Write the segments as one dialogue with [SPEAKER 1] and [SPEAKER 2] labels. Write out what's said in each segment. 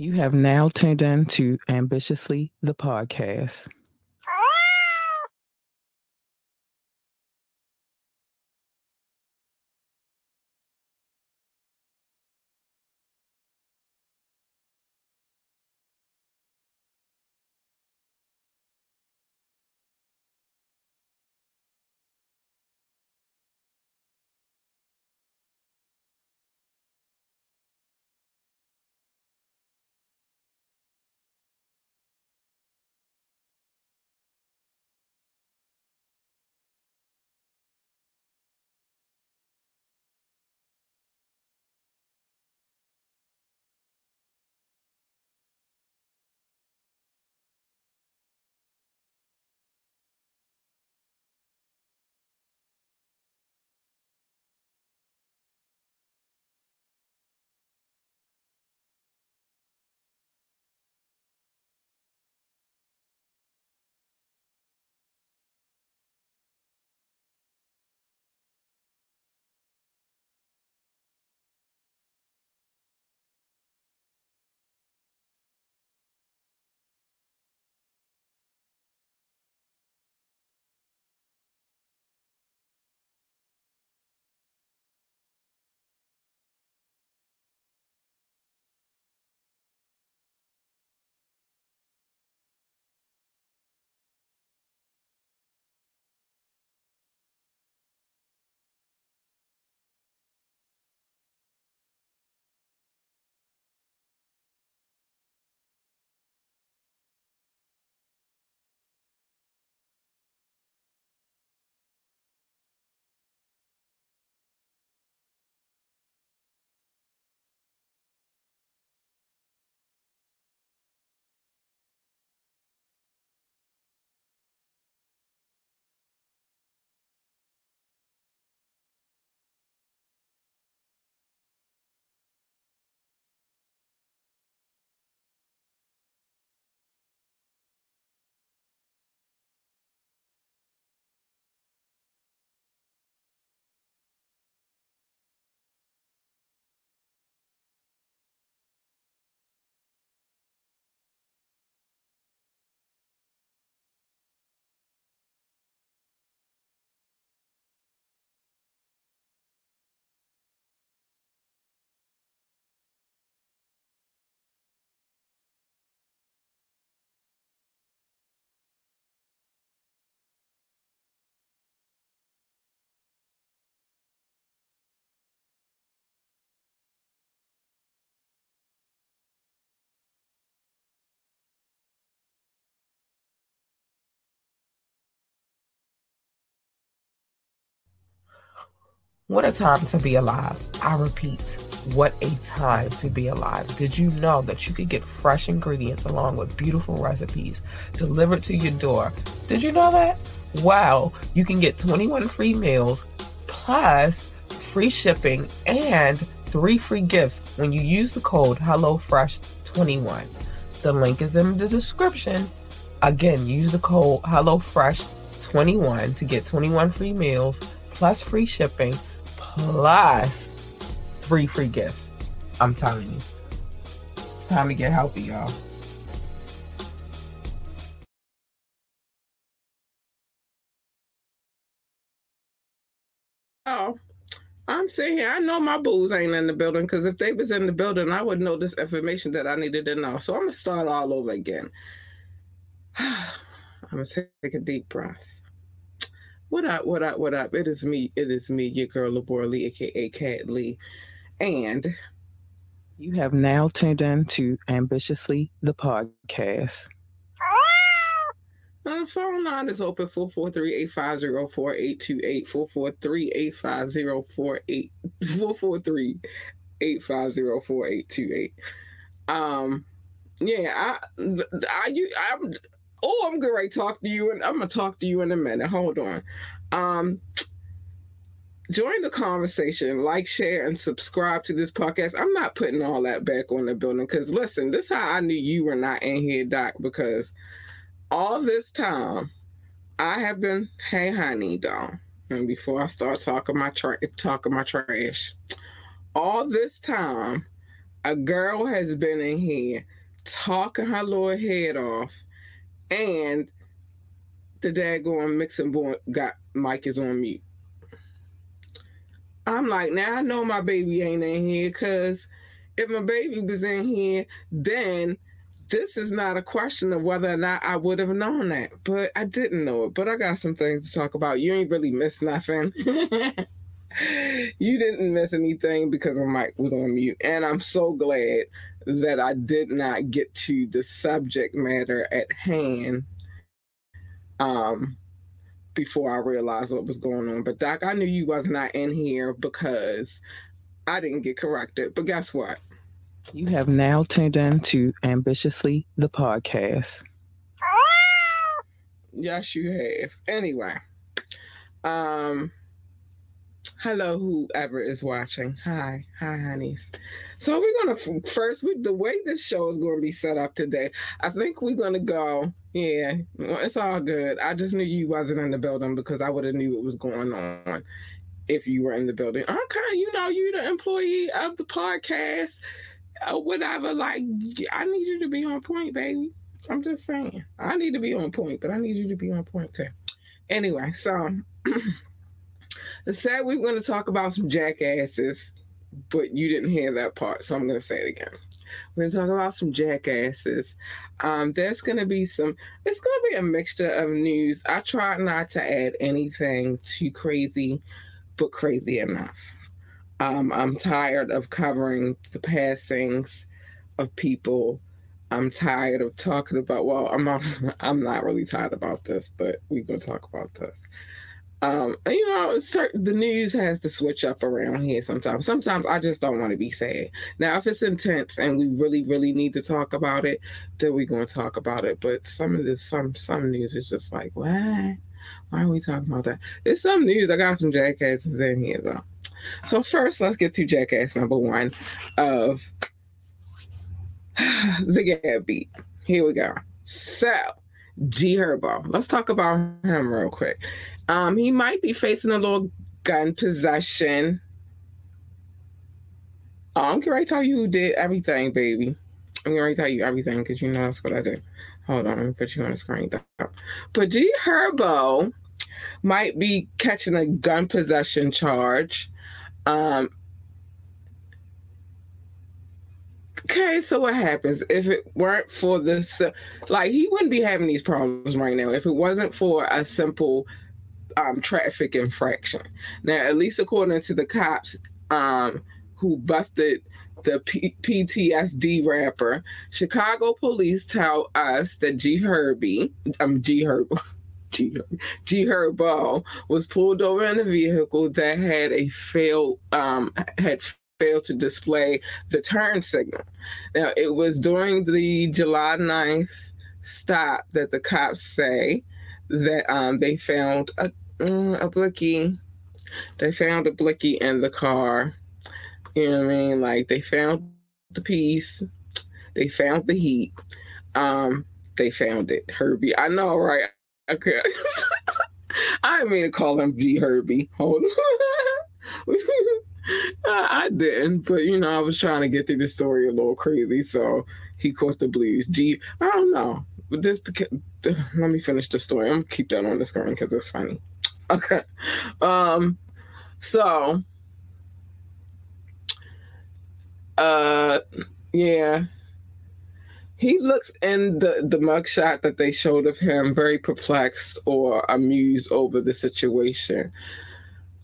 [SPEAKER 1] You have now tuned in to Ambitiously the podcast.
[SPEAKER 2] What a time to be alive. I repeat, what a time to be alive. Did you know that you could get fresh ingredients along with beautiful recipes delivered to your door? Did you know that? Wow, you can get 21 free meals plus free shipping and three free gifts when you use the code HelloFresh21. The link is in the description. Again, use the code HelloFresh21 to get 21 free meals plus free shipping plus three free gifts. I'm telling you. time to get healthy, y'all.
[SPEAKER 3] Oh, I'm sitting here. I know my booze ain't in the building because if they was in the building, I would know this information that I needed to know. So I'm gonna start all over again. I'm gonna take a deep breath. What up, what up, what up? It is me, it is me, your girl Lebora Lee, aka Cat Lee. And
[SPEAKER 1] you have now tuned in to Ambitiously the podcast.
[SPEAKER 3] Now, The phone line is open 443-850-4828, 443-850-48, 443-850-4828. Um, yeah, I, I, you, I'm, Oh, I'm gonna talk to you, and I'm gonna talk to you in a minute. Hold on. Um, join the conversation, like, share, and subscribe to this podcast. I'm not putting all that back on the building because listen, this is how I knew you were not in here, Doc, because all this time I have been, hey honey, dog. And before I start talking my tra- talking my trash, all this time A girl has been in here talking her little head off, and the daggone mixing board got mic is on mute. I'm like, now I know my baby ain't in here because if my baby was in here, then this is not a question of whether or not I would have known that. But I didn't know it. But I got some things to talk about. You ain't really missed nothing. you didn't miss anything because my mic was on mute. And I'm so glad that I did not get to the subject matter at hand um, before I realized what was going on. But Doc, I knew you was not in here because I didn't get corrected. But guess what?
[SPEAKER 1] You have now tuned in to Ambitiously the podcast.
[SPEAKER 3] Yes, you have. Anyway, um, hello, whoever is watching. Hi, hi, honeys. So we're gonna first. We, the way this show is to be set up today, I think we're gonna go. Yeah, it's all good. I just knew you wasn't in the building because I would have knew what was going on if you were in the building. Okay, you know, you the employee of the podcast, uh, whatever. Like, I need you to be on point, baby. I'm just saying, I need to be on point, but I need you to be on point too. Anyway, so said we were going to talk about some jackasses, but you didn't hear that part, so I'm going to say it again. We're going to talk about some jackasses. Um, there's going to be some, it's going to be a mixture of news. I try not to add anything too crazy, but crazy enough. Um, I'm tired of covering the passings of people. I'm tired of talking about. Well, I'm not. I'm not really tired about this, but we're gonna talk about this. Um, you know, certain, the news has to switch up around here sometimes. Sometimes I just don't want to be sad. Now, if it's intense and we really, really need to talk about it, then we're going to talk about it. But some of this, some some news is just like, what? Why are we talking about that? There's some news. I got some jackasses in here though. So first, let's get to jackass number one of the Gab beat. Here we go. So, G Herbo. Let's talk about him real quick. Um, he might be facing a little gun possession. Oh, I'm to tell you who did everything, baby. I'm to tell you everything because you know that's what I do. Hold on, let me put you on the screen. But G Herbo might be catching a gun possession charge. Um, okay, so what happens if it weren't for this? Like, he wouldn't be having these problems right now if it wasn't for a simple um, traffic infraction. Now, at least according to the cops um, who busted the P- PTSD rapper, Chicago police tell us that G Herbie, um, G Herb, G, G Herbo was pulled over in a vehicle that had a failed, um, had failed to display the turn signal. Now, it was during the July 9th stop that the cops say that um, they found a, mm, a blicky. They found a blicky in the car. You know what I mean? Like they found the piece, they found the heat, um, they found it. Herbie, I know, right? Okay. I didn't mean to call him G Herbie. Hold on. I didn't, but you know, I was trying to get through the story a little crazy, so he caught the blues. G, I don't know. But this let me finish the story. I'm gonna keep that on the screen because it's funny. Okay. Um. So. Uh. Yeah. He looks in the the mugshot that they showed of him very perplexed or amused over the situation.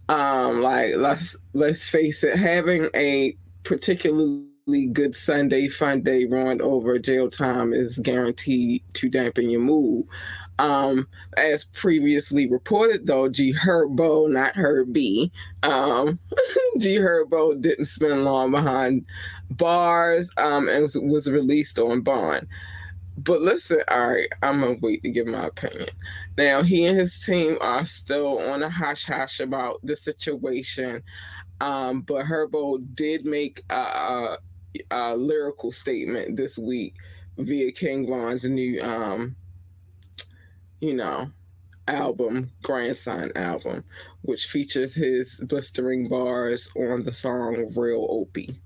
[SPEAKER 3] Um. Like let's let's face it, having a particularly good Sunday fun day run over jail time is guaranteed to dampen your mood. Um, as previously reported, though, G Herbo, not Herbie, um, G Herbo didn't spend long behind bars um, and was, was released on bond. But listen, all right, I'm gonna wait to give my opinion. Now, he and his team are still on a hush hush about the situation. Um, but Herbo did make a, a, a, lyrical statement this week via King Von's new um, you know, album, Grandson album, which features his blistering bars on the song Real Opie.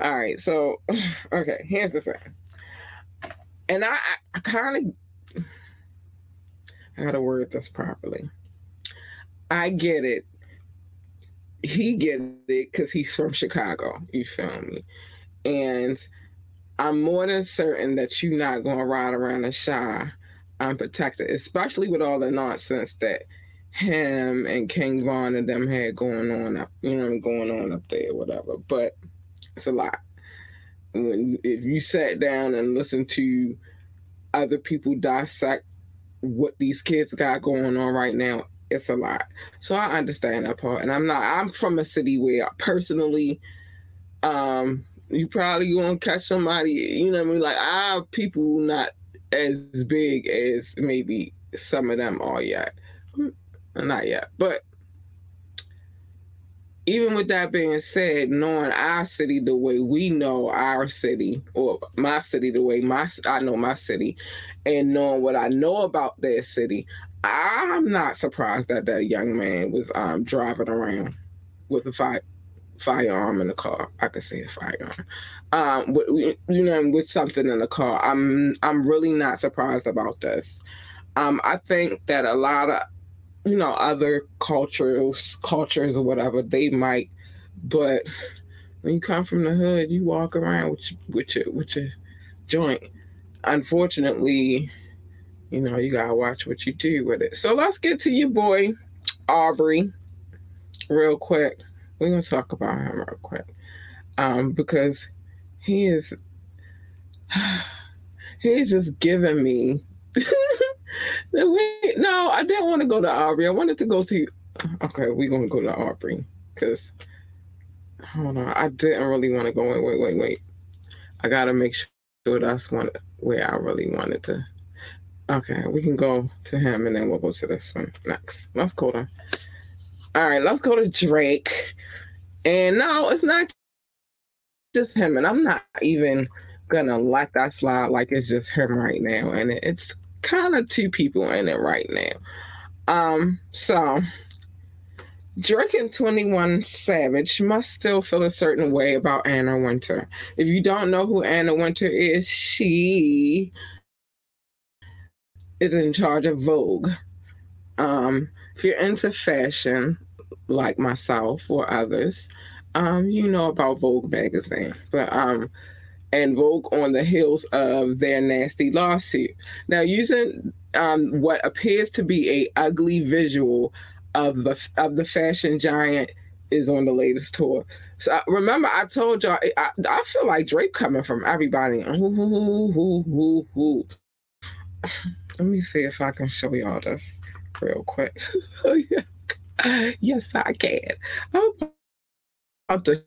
[SPEAKER 3] All right, so okay, here's the thing. And I, I kind of I gotta word this properly. I get it. He gets it because he's from Chicago. You feel me? And I'm more than certain that you're not gonna ride around the Chi unprotected, especially with all the nonsense that him and King Von and them had going on up, you know, going on up there, whatever. But it's a lot. When if you sat down and listened to other people dissect what these kids got going on right now, it's a lot. So I understand that part. And I'm not I'm from a city where personally, um, you probably gonna catch somebody, you know I mean? Like our people not as big as maybe some of them are yet. Not yet. But even with that being said, knowing our city the way we know our city, or my city the way my I know my city, and knowing what I know about their city, I'm not surprised that that young man was um, driving around with a fire, firearm in the car. I could say a firearm, um, with, you know, with something in the car. I'm I'm really not surprised about this. Um, I think that a lot of you know other cultures cultures or whatever they might but when you come from the hood you walk around with your, with your with your joint unfortunately you know you gotta watch what you do with it so let's get to your boy aubrey real quick we're gonna talk about him real quick um because he is he's just giving me the Wait, no, I didn't want to go to Aubrey. I wanted to go to. Okay, we're gonna go to Aubrey because hold on, I didn't really want to go. Wait, wait, wait, wait. I gotta make sure that's one where I really wanted to. Okay, we can go to him and then we'll go to this one next. Let's go to. All right, let's go to Drake. And no, it's not just him, and I'm not even gonna let that slide like it's just him right now. And it's kind of two people in it right now. Um, so Drake and 21 Savage must still feel a certain way about Anna Wintour. If you don't know who Anna Wintour is, she is in charge of Vogue. Um, if you're into fashion, like myself or others, um, you know about Vogue magazine. But um, and Vogue on the heels of their nasty lawsuit. Now, using um, what appears to be a ugly visual of the of the fashion giant is on the latest tour. So remember, I told y'all I, I feel like Drake coming from everybody. Ooh, ooh, ooh, Let me see if I can show y'all this real quick. yes, I can. I'm about to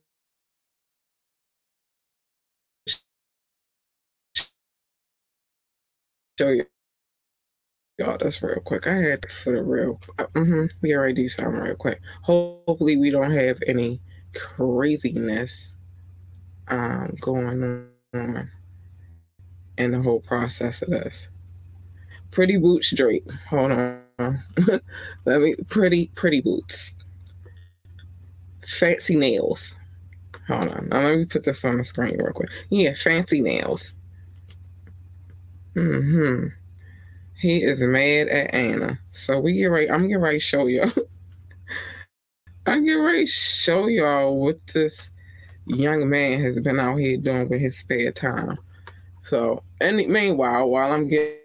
[SPEAKER 3] show you y'all this real quick. I had to put it real. Mm-hmm, we already do something real quick. Hopefully, we don't have any craziness um, going on in the whole process of this. Pretty boots, Drake. Hold on. Let me. Pretty, pretty boots. Fancy nails. Hold on. Now, let me put this on the screen real quick. Yeah, fancy nails. Hmm. He is mad at Anna. So we get right. I'm getting ready to show y'all. I'm to show y'all what this young man has been out here doing with his spare time. So, and meanwhile, while I'm getting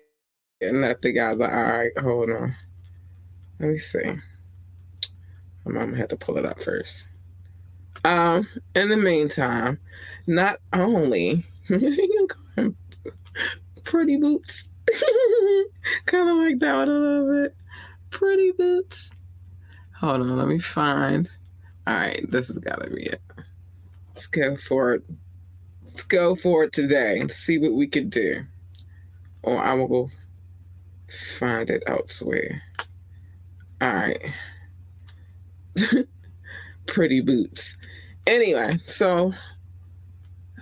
[SPEAKER 3] that together, all right, hold on. Let me see. I'm gonna have to pull it up first. Um, in the meantime, not only pretty boots. kind of like that one a little bit. Pretty boots. Hold on, let me find. All right, this has got to be it. Let's go for it. Let's go for it today and see what we can do. Or I will go find it elsewhere. All right. Pretty boots. Anyway, so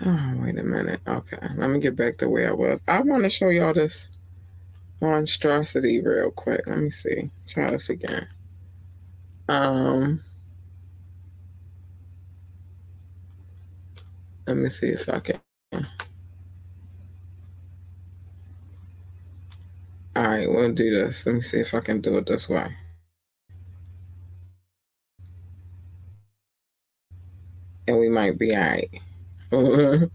[SPEAKER 3] Oh, wait a minute. Okay, let me get back to where I was. I want to show y'all this monstrosity real quick. Let me see. Try this again. Um. Let me see if I can. All right, we'll do this. Let me see if I can do it this way. And we might be all right.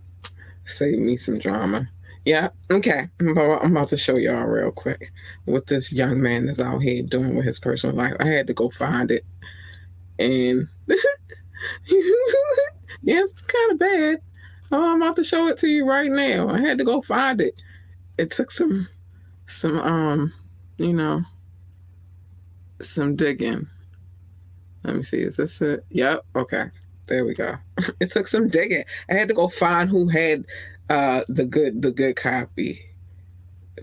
[SPEAKER 3] Save me some drama. Yeah, okay. I'm about, to show y'all real quick what this young man is out here doing with his personal life. I had to go find it. And yeah, it's kind of bad. Oh, I'm about to show it to you right now. I had to go find it. It took some some um, you know, some digging. Let me see. Is this it? Yep. Okay. There we go. it took some digging. I had to go find who had uh the good the good copy.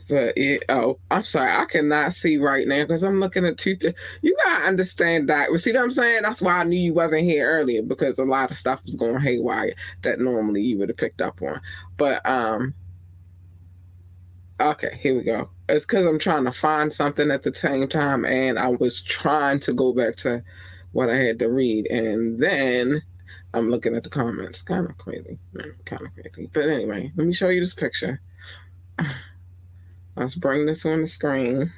[SPEAKER 3] But it, oh, I'm sorry, I cannot see right now because I'm looking at two. Th- you gotta understand that. See what I'm saying? That's why I knew you wasn't here earlier because a lot of stuff was going haywire that normally you would have picked up on. But um, okay, here we go it's because I'm trying to find something at the same time, and I was trying to go back to what I had to read, and then I'm looking at the comments. Kind of crazy, kind of crazy. But anyway, let me show you this picture. Let's bring this on the screen.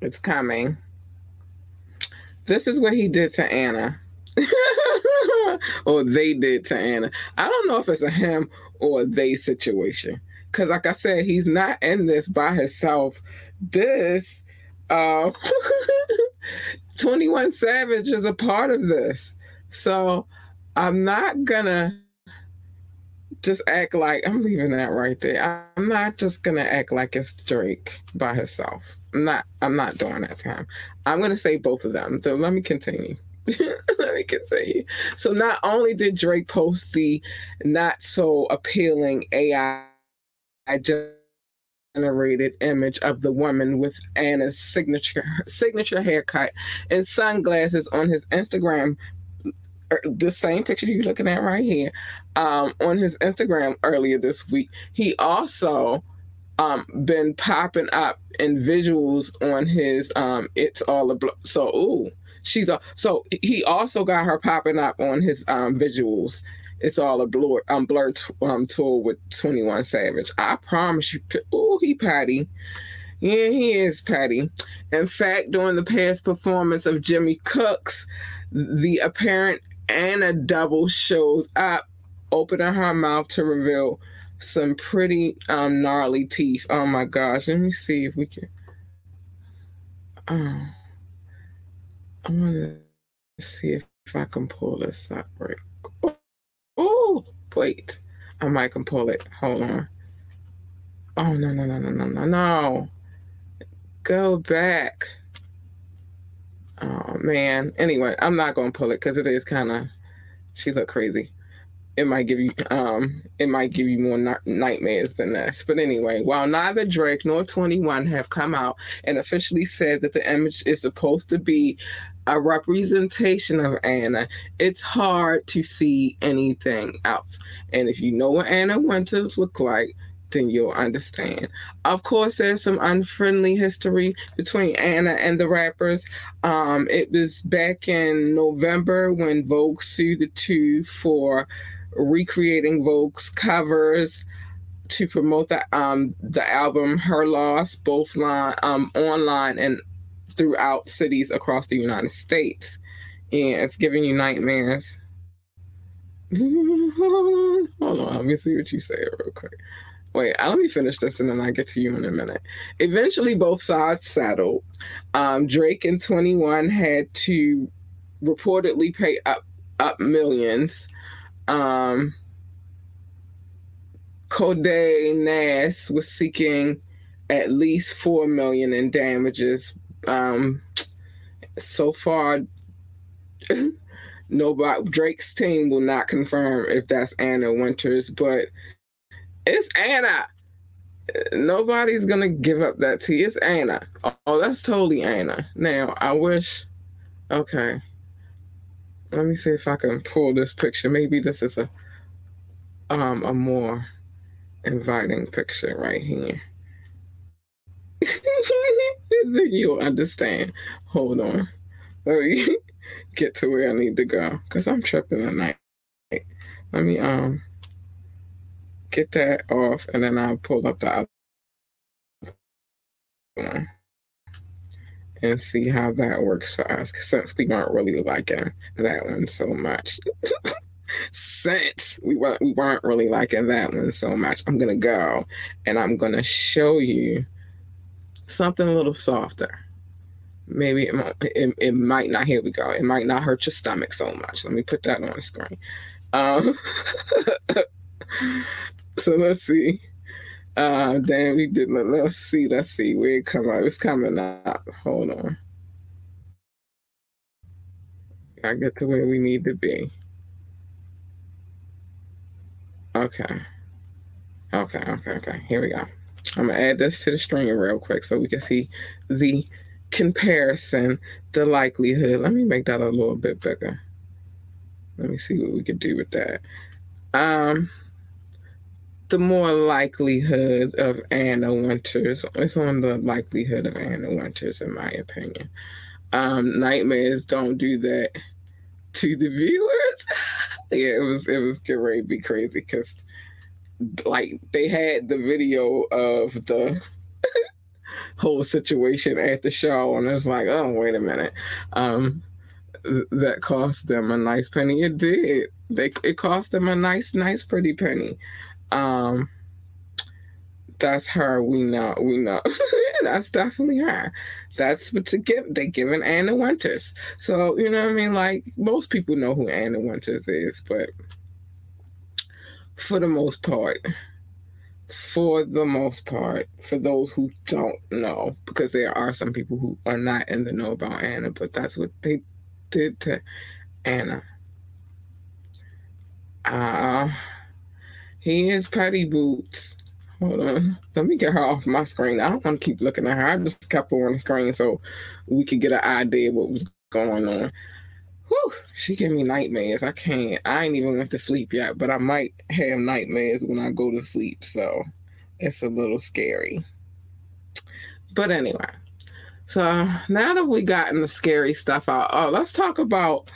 [SPEAKER 3] It's coming. This is what he did to Anna. or they did to Anna. I don't know if it's a him or they situation because like I said, he's not in this by himself. This uh 21 Savage is a part of this. So I'm not gonna just act like I'm leaving that right there. I'm not just gonna act like it's Drake by himself. I'm not I'm not doing that time. I'm gonna say both of them. So let me continue. let me continue. So not only did Drake post the not so appealing AI generated image of the woman with Anna's signature signature haircut and sunglasses on his Instagram. Er, the same picture you're looking at right here, um, on his Instagram earlier this week. He also um, been popping up in visuals on his um, it's all a bl- so ooh she's a so he also got her popping up on his um, visuals it's all a blur, um, blur um, tour with 21 Savage. I promise you. Oh, he patty. Yeah, he is patty. In fact, during the past performance of Jimmy Cooks, the apparent Anna double shows up, opening her mouth to reveal some pretty um, gnarly teeth. Oh my gosh. Let me see if we can. Oh, I want to see if, if I can pull this up right Oh, wait. I might can pull it. Hold on. Oh, no, no, no, no, no, no, no. Go back. Oh, man. Anyway, I'm not going to pull it because it is kind of, she look crazy. It might give you, um, it might give you more na- nightmares than this. But anyway, while neither Drake nor 21 have come out and officially said that the image is supposed to be a representation of Anna, it's hard to see anything else. And if you know what Anna Winters look like, then you'll understand. Of course, there's some unfriendly history between Anna and the rappers. Um, it was back in November when Vogue sued the two for recreating Vogue's covers to promote the um the album Her Loss, both line um online and throughout cities across the United States. And it's giving you nightmares. Hold on, let me see what you say real quick. Wait, let me finish this and then I get to you in a minute. Eventually, both sides settled. Um, Drake and 21 had to reportedly pay up up millions. Um, Nast was seeking at least four million in damages, um, so far, nobody Drake's team will not confirm if that's Anna Winters, but it's Anna. Nobody's gonna give up that tea. It's Anna. Oh, that's totally Anna. Now I wish. Okay. Let me see if I can pull this picture. Maybe this is a um a more inviting picture right here. You'll understand. Hold on. Let me get to where I need to go because I'm tripping tonight. Let me um get that off and then I'll pull up the other one and see how that works for us since we weren't really liking that one so much. since we weren't we weren't really liking that one so much, I'm gonna go and I'm gonna show you something a little softer. Maybe it, might, it, it might not. Here we go. It might not hurt your stomach so much. Let me put that on the screen. Um, so let's see. Uh, damn, we did. Let, let's see. Let's see where it come out. It's coming up. Hold on. I get to where we need to be. Okay. Okay, okay, okay. Here we go. I'm gonna add this to the string real quick so we can see the comparison, the likelihood. Let me make that a little bit bigger. Let me see what we can do with that. Um, the more likelihood of Anna Winters. It's on the likelihood of Anna Winters, in my opinion. Um, nightmares don't do that to the viewers. yeah, it was it was getting ready to be crazy because like they had the video of the whole situation at the show, and it's like, oh wait a minute, um, that cost them a nice penny. It did. They it cost them a nice, nice, pretty penny. Um, that's her. We know. We know. that's definitely her. That's what to give. They giving Anna Winters. So you know what I mean. Like most people know who Anna Winters is, but for the most part, for the most part, for those who don't know, because there are some people who are not in the know about Anna, but that's what they did to Anna. Uh, he is Patty Boots. Hold on. Let me get her off my screen. I don't want to keep looking at her. I just kept her on the screen so we could get an idea what was going on. Whew, she gave me nightmares. I can't. I ain't even went to sleep yet, but I might have nightmares when I go to sleep. So it's a little scary. But anyway, so now that we gotten the scary stuff out, oh, let's talk about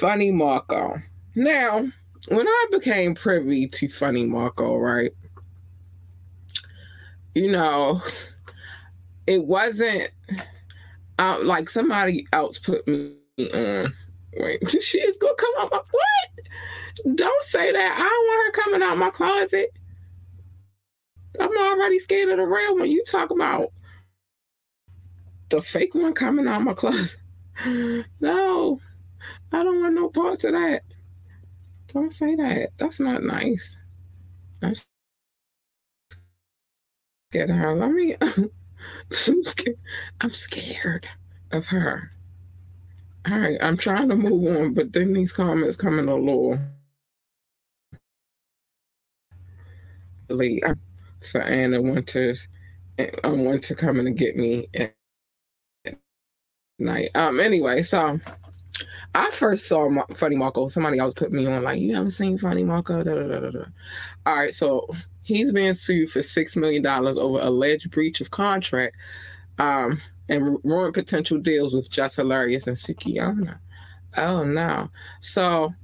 [SPEAKER 3] Funny Marco. Now, when I became privy to Funny Marco, right? You know, it wasn't uh, like somebody else put me on. Wait, she's gonna come out my what? Don't say that. I don't want her coming out my closet. I'm already scared of the real one. You talk about the fake one coming out my closet. No, I don't want no parts of that. Don't say that. That's not nice. I'm scared of her. Let me. I'm scared. I'm scared of her. All right, I'm trying to move on, but then these comments coming a little late for Anna Winters. I want to come in and get me at night. Um. Anyway, so I first saw Funny Marco. Somebody else put me on like, you haven't seen Funny Marco. Da, da, da. All right, so he's being sued for six million dollars over alleged breach of contract, um, and ruined potential deals with Jess Hilarious and Sukihana. Oh no! So,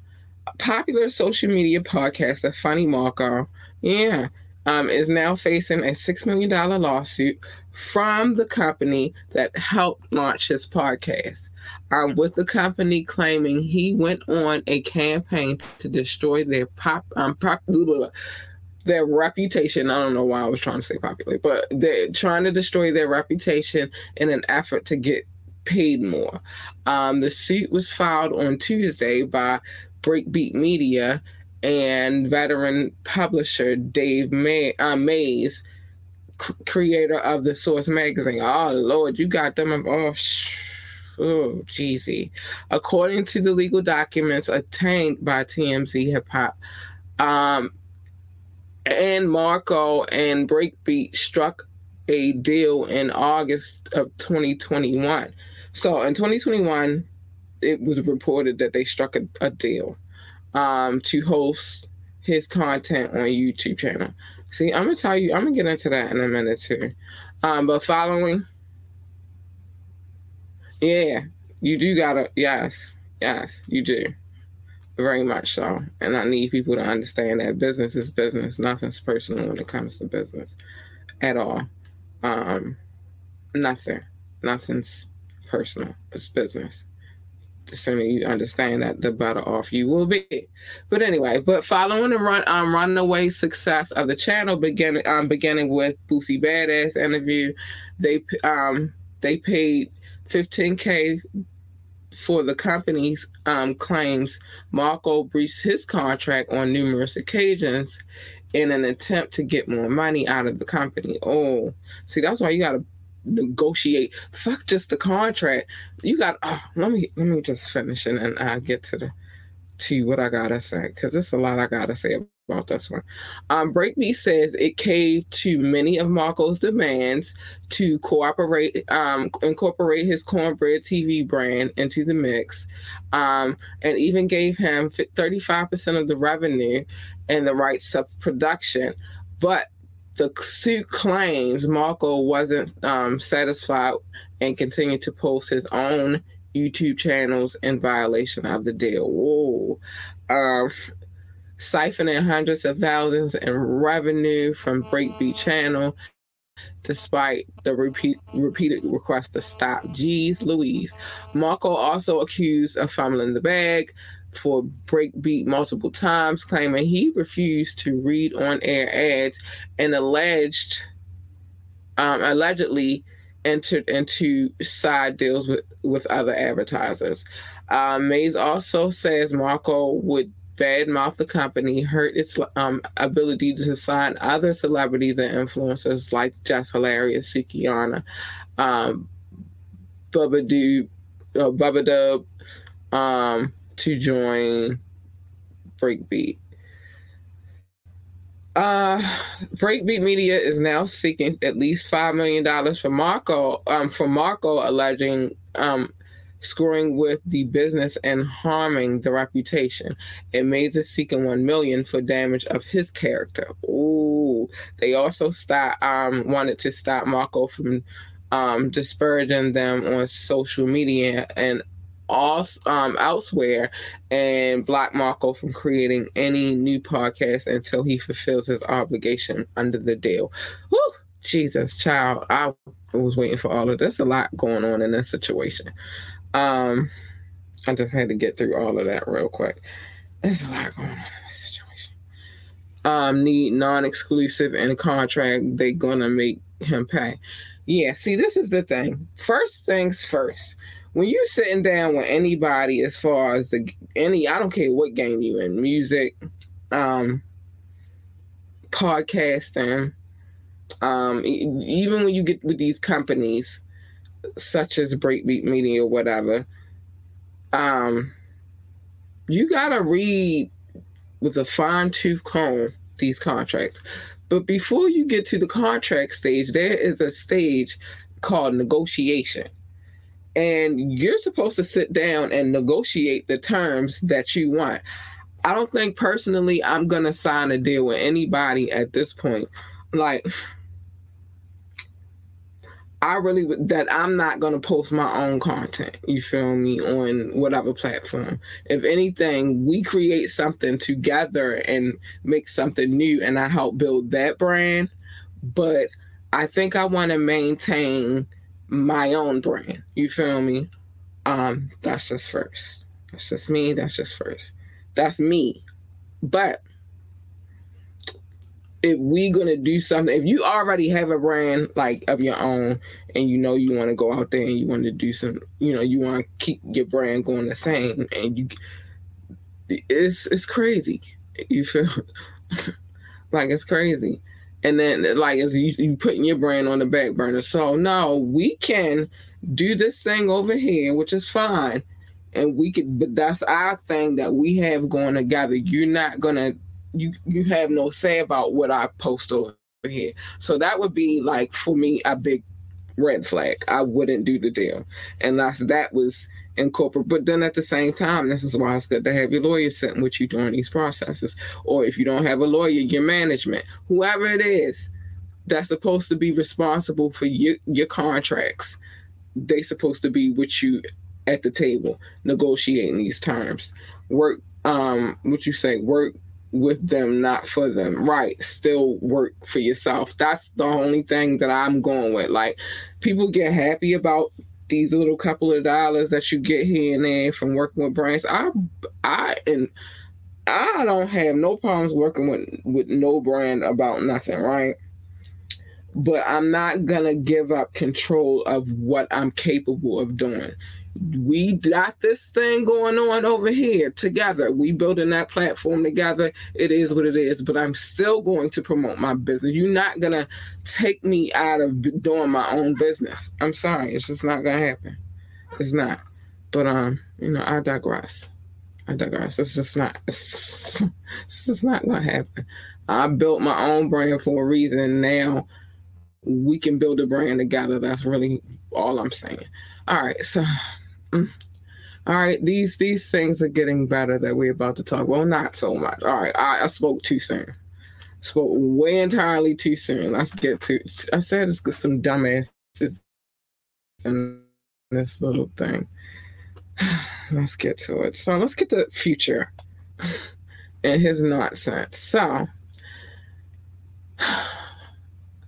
[SPEAKER 3] popular social media podcaster Funny Marco, yeah, um, is now facing a six million dollar lawsuit from the company that helped launch his podcast. Um, with the company claiming he went on a campaign to destroy their pop, um, pop, their reputation. I don't know why I was trying to say popular, but they're trying to destroy their reputation in an effort to get paid more. Um, the suit was filed on Tuesday by Breakbeat Media and veteran publisher Dave May, uh, Mays, c- creator of the Source magazine. Oh Lord, you got them. Oh, oh, jeezy. According to the legal documents obtained by TMZ Hip Hop, um, and Marco and Breakbeat struck a deal in August of 2021. So in 2021, it was reported that they struck a, a deal um, to host his content on YouTube channel. See, I'm gonna tell you, I'm gonna get into that in a minute too. Um, but following, yeah, You do gotta, yes, yes, you do. Very much so. And I need people to understand that business is business. Nothing's personal when it comes to business at all. Um, nothing. Nothing's personal. It's business. The sooner you understand that, the better off you will be. But anyway, but following the run um runaway success of the channel, beginning um beginning with Boosie Badass interview, they um they paid 15k for the company's um, claims Marco breached his contract on numerous occasions in an attempt to get more money out of the company. Oh, see, that's why you got to negotiate. Fuck just the contract. You got. Oh, let me let me just finish it and I get to the to what I gotta say because it's a lot I gotta say about this one. Um, Breakbeat says it caved to many of Marco's demands to cooperate, um, incorporate his cornbread TV brand into the mix, um, and even gave him 35% of the revenue and the rights of production. But the suit claims Marco wasn't um, satisfied and continued to post his own YouTube channels in violation of the deal. Whoa. Um, siphoning hundreds of thousands in revenue from Breakbeat Channel despite the repeat, repeated request to stop. Jeez Louise. Marco also accused of fumbling the bag for Breakbeat multiple times, claiming he refused to read on air ads and alleged um, allegedly entered into side deals with, with other advertisers. Um, Mays also says Marco would badmouth the company, hurt its um, ability to sign other celebrities and influencers like Jess Hilarious, Sukihana, um, Bubba Dub, uh, Bubba Dub, um, to join Breakbeat. Uh, Breakbeat Media is now seeking at least five million dollars for Marco, um, for Marco alleging um screwing with the business and harming the reputation. And Mays is seeking one million for damage of his character. Ooh. They also stop um wanted to stop Marco from um disparaging them on social media and all um, elsewhere and block Marco from creating any new podcast until he fulfills his obligation under the deal. Woo! Jesus, child, I was waiting for all of this. A lot going on in this situation. Um, I just had to get through all of that real quick. There's a lot going on in this situation. Um, need non-exclusive and contract. They gonna make him pay. Yeah. See, this is the thing. First things first. When you're sitting down with anybody, as far as the any, I don't care what game you in, music, um, podcasting, um, even when you get with these companies, such as Breakbeat Media or whatever, um, you gotta read with a fine tooth comb these contracts. But before you get to the contract stage, there is a stage called negotiation. And you're supposed to sit down and negotiate the terms that you want. I don't think personally I'm going to sign a deal with anybody at this point. Like, I really that I'm not gonna post my own content. You feel me on whatever platform. If anything, we create something together and make something new, and I help build that brand. But I think I want to maintain my own brand. You feel me? Um, that's just first. That's just me. That's just first. That's me. But if we gonna do something, if you already have a brand like of your own, and you know you want to go out there and you want to do some, you know, you want to keep your brand going the same, and you, it's it's crazy. You feel like it's crazy, and then like you, you putting your brand on the back burner. So no, we can do this thing over here, which is fine, and we could. But that's our thing that we have going together. You're not gonna you you have no say about what I post over here. So that would be like for me a big red flag. I wouldn't do the deal unless that was incorporated. But then at the same time, this is why it's good to have your lawyer sitting with you during these processes. Or if you don't have a lawyer, your management, whoever it is that's supposed to be responsible for your, your contracts, they supposed to be with you at the table negotiating these terms. Work, um, what you say, work with them, not for them. Right. Still work for yourself. That's the only thing that I'm going with. Like people get happy about these little couple of dollars that you get here and there from working with brands. I I and I don't have no problems working with with no brand about nothing, right? But I'm not gonna give up control of what I'm capable of doing we got this thing going on over here together. We building that platform together. It is what it is, but I'm still going to promote my business. You're not gonna take me out of doing my own business. I'm sorry, it's just not gonna happen. It's not. But um, you know, I digress. I digress. It's just not. It's, it's just not gonna happen. I built my own brand for a reason. Now we can build a brand together. That's really all I'm saying. All right, so All right, these these things are getting better that we're about to talk. Well, not so much. All right, I, I spoke too soon. Spoke way entirely too soon. Let's get to. I said it's some dumbasses in this little thing. Let's get to it. So let's get to the future and his nonsense. So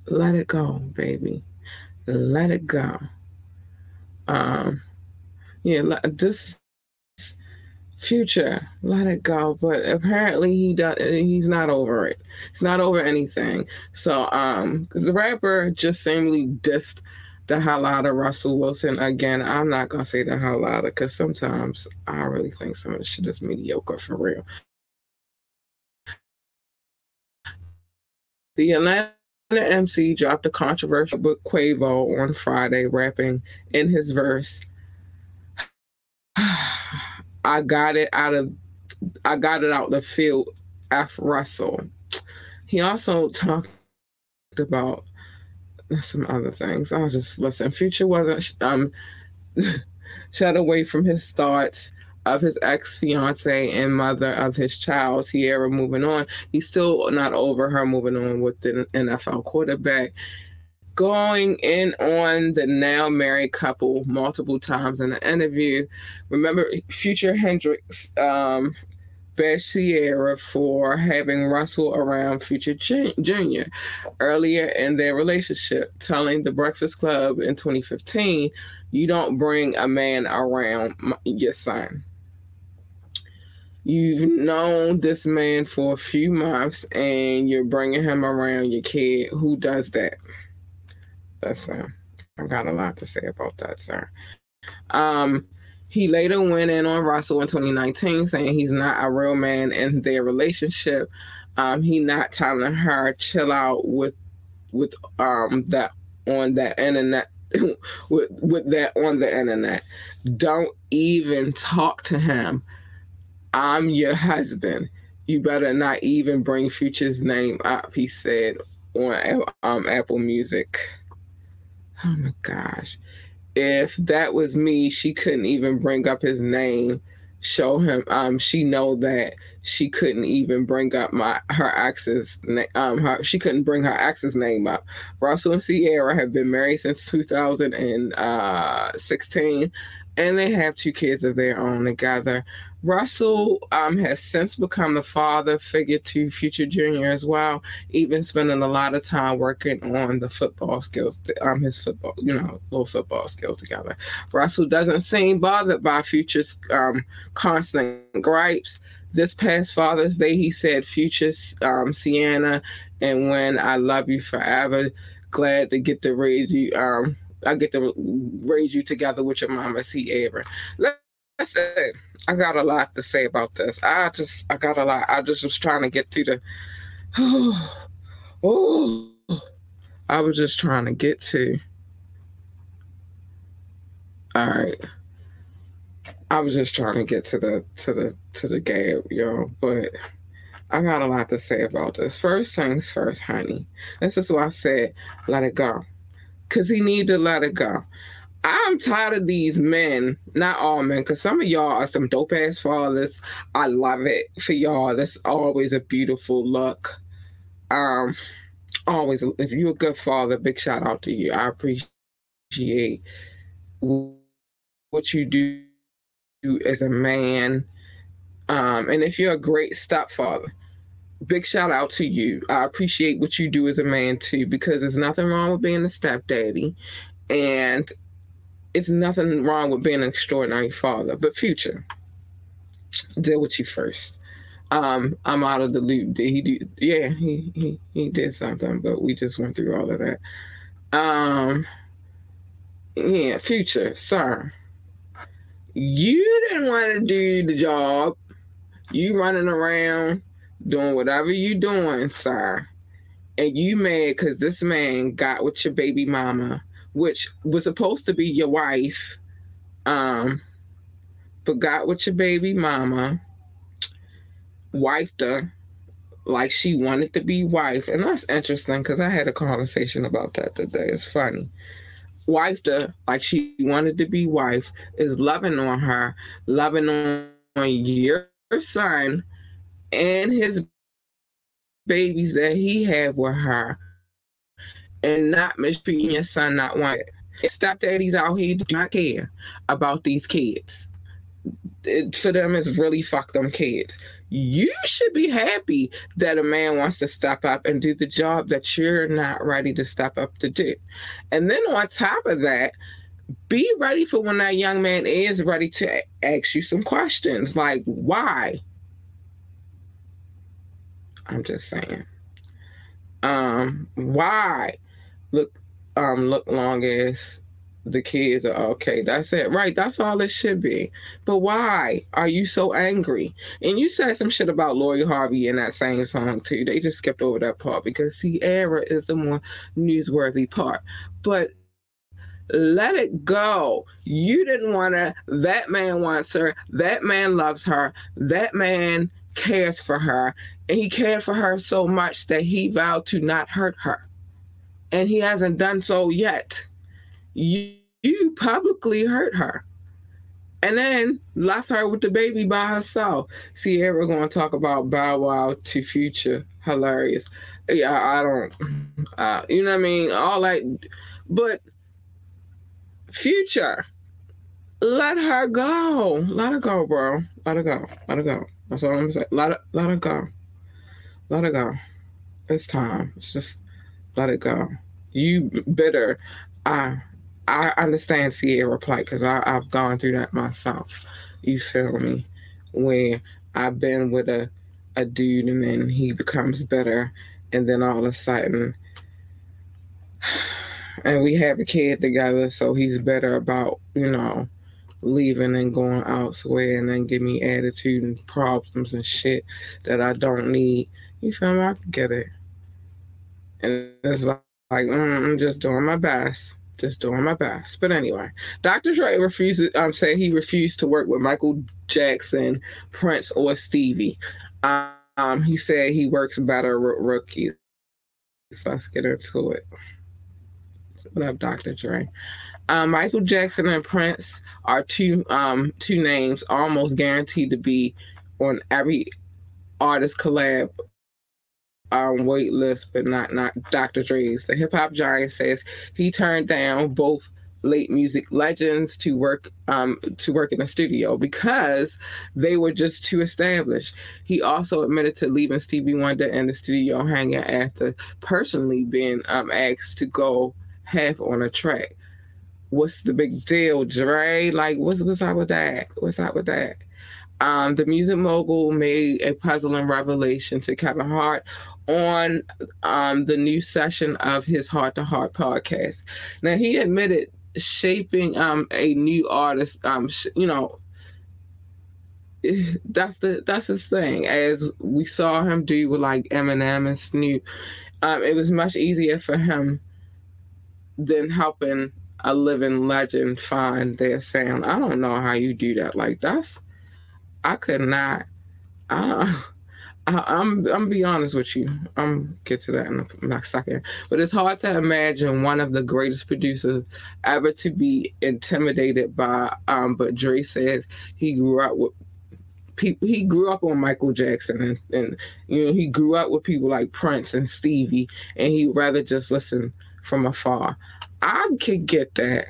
[SPEAKER 3] let it go, baby. Let it go. Um yeah, this future, let it go. But apparently he does. He's not over it. He's not over anything. So, um, the rapper just seemingly dissed the hell out of Russell Wilson again. I'm not gonna say the hell out of because sometimes I really think some of the shit is mediocre for real. The Atlanta MC dropped a controversial book Quavo on Friday, rapping in his verse I got it out of I got it out the field after Russell. He also talked about some other things. I'll just listen. Future wasn't um shut away from his thoughts of his ex fiance and mother of his child, Ciara, moving on. He's still not over her moving on with the NFL quarterback going in on the now married couple multiple times in the interview. Remember, Future Hendrix um, bashed Ciara for having Russell around Future Jr. earlier in their relationship, telling the Breakfast Club in 2015, "You don't bring a man around your son." You've known this man for a few months and you're bringing him around your kid. Who does that? That's uh, I've got a lot to say about that, sir. Um, he later went in on Russell in 2019, saying he's not a real man in their relationship. Um, he not telling her chill out with with um that on that internet with with that on the internet. Don't even talk to him. I'm your husband. You better not even bring Future's name up, he said on um, Apple Music. Oh my gosh. If that was me, she couldn't even bring up his name, show him um she know that she couldn't even bring up my her ex's um her she couldn't bring her ex's name up. Russell and Ciara have been married since 2016 uh, and they have two kids of their own together. Russell um, has since become the father figure to Future Junior as well, even spending a lot of time working on the football skills, um, his football, you know, little football skills together. Russell doesn't seem bothered by Future's um, constant gripes. This past Father's Day, he said, Future's um, Sienna, and when I love you forever, glad to get to raise you. Um, I get to raise you together with your mama, Ciara. Listen, I got a lot to say about this. I just, I got a lot. I just was trying to get to the, oh, oh, I was just trying to get to. All right. I was just trying to get to the to the to the gab, yo. But I got a lot to say about this. First things first, honey. This is why I said let it go, cause he needs to let it go. I'm tired of these men, not all men, because some of y'all are some dope ass fathers. I love it for y'all. That's always a beautiful look. Um, always, if you're a good father, big shout out to you. I appreciate what you do as a man. Um, and if you're a great stepfather, big shout out to you. I appreciate what you do as a man too, because there's nothing wrong with being a stepdaddy, and it's nothing wrong with being an extraordinary father. But future, deal with you first. Um, I'm out of the loop. Did he do? Yeah, he he he did something, but we just went through all of that. Um, yeah, future, sir. You didn't want to do the job. You running around doing whatever you doing, sir. And you mad because this man got with your baby mama, which was supposed to be your wife, um, but got with your baby mama, wifed her like she wanted to be wife. And that's interesting because I had a conversation about that today. It's funny wifed her like she wanted to be wife, is loving on her, loving on, on your son and his babies that he had with her, and not mistreating your son, not one. Stepdaddies out here do not care about these kids. It, for them, it's really fuck them kids you should be happy that a man wants to step up and do the job that you're not ready to step up to do. And then on top of that, be ready for when that young man is ready to ask you some questions like, why? I'm just saying. Um, why? Look, um, look long as the kids are okay. That's it. Right. That's all it should be. But why are you so angry? And you said some shit about Lori Harvey in that same song too. They just skipped over that part because Ciara is the more newsworthy part. But let it go. You didn't want to. That man wants her. That man loves her. That man cares for her. And he cared for her so much that he vowed to not hurt her. And he hasn't done so yet you, you publicly hurt her and then left her with the baby by herself. Ciara going to talk about Bow Wow to Future. Hilarious. Yeah, I don't, uh, you know what I mean? All that, but Future, let her go. Let her go, bro. Let her go. Let her go. That's all I'm saying. Let her, let it go. Let it go. It's time. It's just let it go. You bitter. I I understand Ciara plight because I've gone through that myself. You feel me? Where I've been with a, a dude and then he becomes better, and then all of a sudden, and we have a kid together, so he's better about, you know, leaving and going elsewhere and then give me attitude and problems and shit that I don't need. You feel me? I can get it. And it's like, like mm, I'm just doing my best just doing my best. But anyway, Dr. Dre refuses. I'm um, saying he refused to work with Michael Jackson, Prince, or Stevie. Um, he said he works better with rookies. Let's get into it. What up, Dr. Dre? Um, Michael Jackson and Prince are two um, two names almost guaranteed to be on every artist collab um, wait list, but not not Dr. Dre's. The hip hop giant says he turned down both late music legends to work um, to work in the studio because they were just too established. He also admitted to leaving Stevie Wonder in the studio hanging after personally being um, asked to go half on a track. What's the big deal, Dre? Like, what's what's up with that? What's up with that? Um, the music mogul made a puzzling revelation to Kevin Hart on um, the new session of his Hart to Heart podcast. Now, he admitted shaping um, a new artist, um, sh- you know, that's the that's his thing. As we saw him do with like Eminem and Snoop, um, it was much easier for him than helping a living legend find their sound. I don't know how you do that. Like that's, I could not. Uh, I, am I'm be honest with you. I'm get to that in a, in a second. But it's hard to imagine one of the greatest producers ever to be intimidated by. Um, but Dre says he grew up with people. He grew up on Michael Jackson, and, and you know he grew up with people like Prince and Stevie, and he'd rather just listen from afar. I could get that.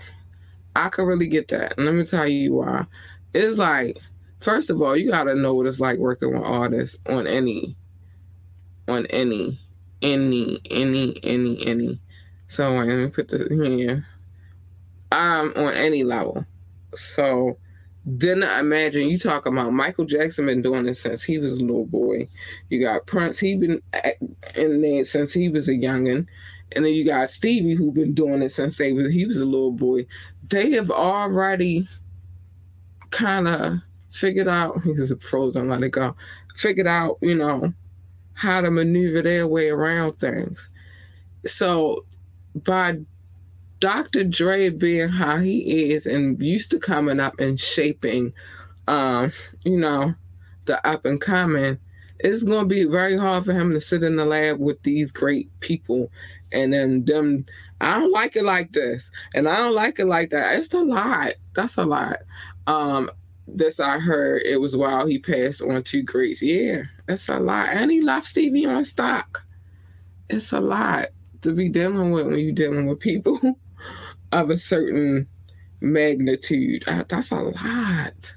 [SPEAKER 3] I could really get that. And let me tell you why it's like first of all, you gotta know what it's like working with artists on any on any any any any any. So let me put this here. Um on any level. So then I imagine you talk about Michael Jackson been doing this since he was a little boy. You got Prince, he been in there since he was a youngin. And then you got Stevie who been doing it since they was, he was a little boy. They have already kind of figured out he's frozen, let it go. Figured out, you know, how to maneuver their way around things. So by Dr. Dre being how he is and used to coming up and shaping, um, you know, the up and coming, it's going to be very hard for him to sit in the lab with these great people and then them. I don't like it like this, and I don't like it like that. It's a lot. That's a lot. Um, this I heard it was while he passed on to greats. Yeah, it's a lot, and he left Stevie on stock. It's a lot to be dealing with when you're dealing with people of a certain magnitude. Uh, that's a lot.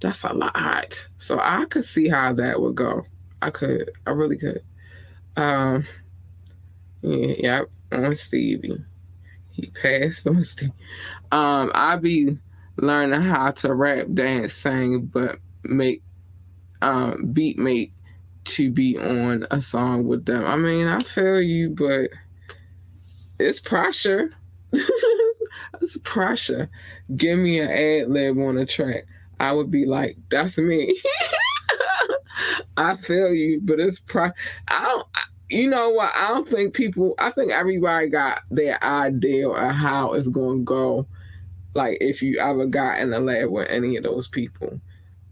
[SPEAKER 3] That's a lot. So I could see how that would go. I could. I really could. Um. Yeah, yeah on Stevie. He passed on Stevie. Um, I be learning how to rap, dance, sing, but make um beat make to be on a song with them. I mean, I feel you, but it's pressure. it's pressure. Give me an ad lib on a track. I would be like, that's me. I feel you, but it's pro. I don't. You know what? I don't think people. I think everybody got their idea of how it's going to go. Like if you ever got in the lab with any of those people,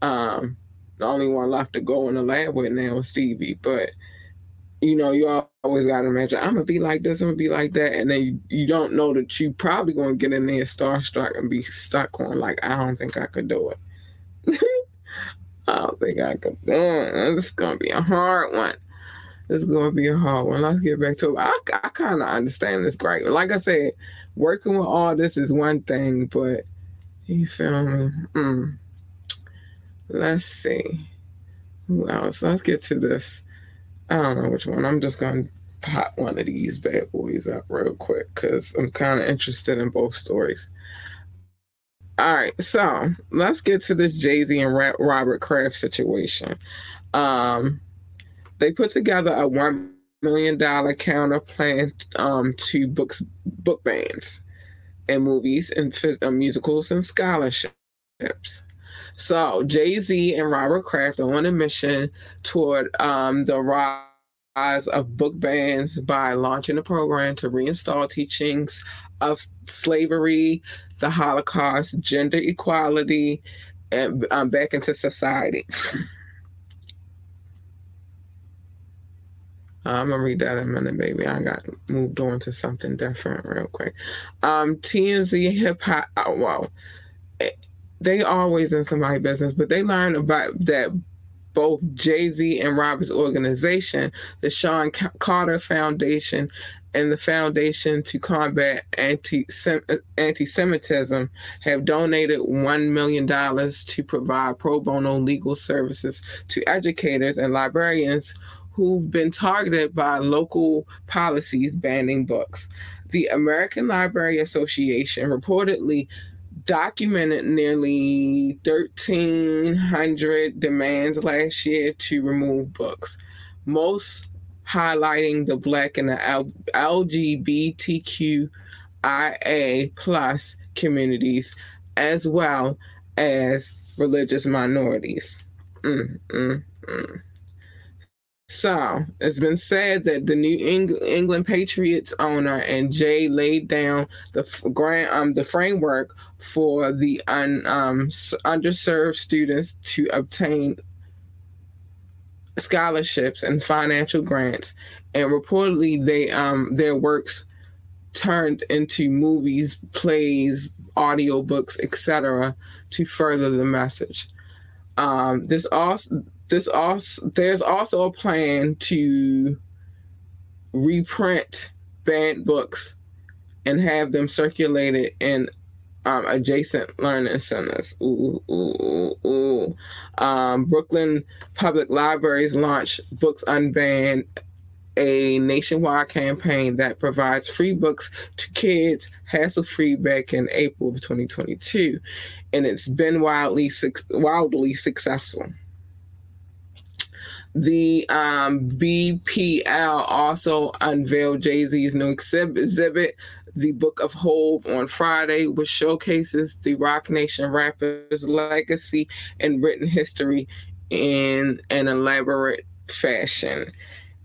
[SPEAKER 3] um, the only one left to go in the lab with now is Stevie. But you know, you always got to imagine, I'm to be like this, I'm to be like that. And then you, you don't know that you probably going to get in there starstruck and be stuck on, like, I don't think I could do it. I don't think I could do it. It's to be a hard one. It's going to be a hard one. Let's get back to it. I, I kind of understand this great. Like I said, working with all this is one thing, but you feel me? Mm. Let's see. Who else? Let's get to this I don't know which one. I'm just going to pop one of these bad boys up real quick because I'm kind of interested in both stories. All right, so let's get to this Jay Z and Robert Kraft situation. Um, they put together a one million dollar counter plan um, to books book bans and movies and uh, musicals and scholarships. So Jay Z and Robert Kraft are on a mission toward um, the rise of book bans by launching a program to reinstall teachings of slavery, the Holocaust, gender equality, and um, back into society. Uh, I'm gonna read that in a minute, baby. I got moved on to something different real quick. Um, TMZ hip hop. Oh, well, eh, they always in somebody's business, but they learned about that both Jay Z and Robert's organization, the Shawn Carter Foundation, and the Foundation to Combat Anti uh, Semitism have donated $1 million to provide pro bono legal services to educators and librarians who've been targeted by local policies banning books. The American Library Association reportedly documented nearly 1,300 demands last year to remove books, most highlighting the Black and the LGBTQIA plus communities, as well as religious minorities. Mm, mm, mm. So it's been said that the New England Patriots owner and Jay laid down the grant, um, the framework for the un, um, underserved students to obtain scholarships and financial grants, and reportedly they um, their works turned into movies, plays, audiobooks, etc., to further the message. Um, this also this also there's also a plan to reprint banned books and have them circulated in um, adjacent learning centers. Ooh, ooh, ooh, ooh. Um, Brooklyn Public Libraries launched Books Unbanned, a nationwide campaign that provides free books to kids hassle free back in April of 2022. And it's been wildly, wildly successful. The um, BPL also unveiled Jay Z's new exhibit, the Book of Hov, on Friday, which showcases the Roc Nation rapper's legacy and written history in an elaborate fashion.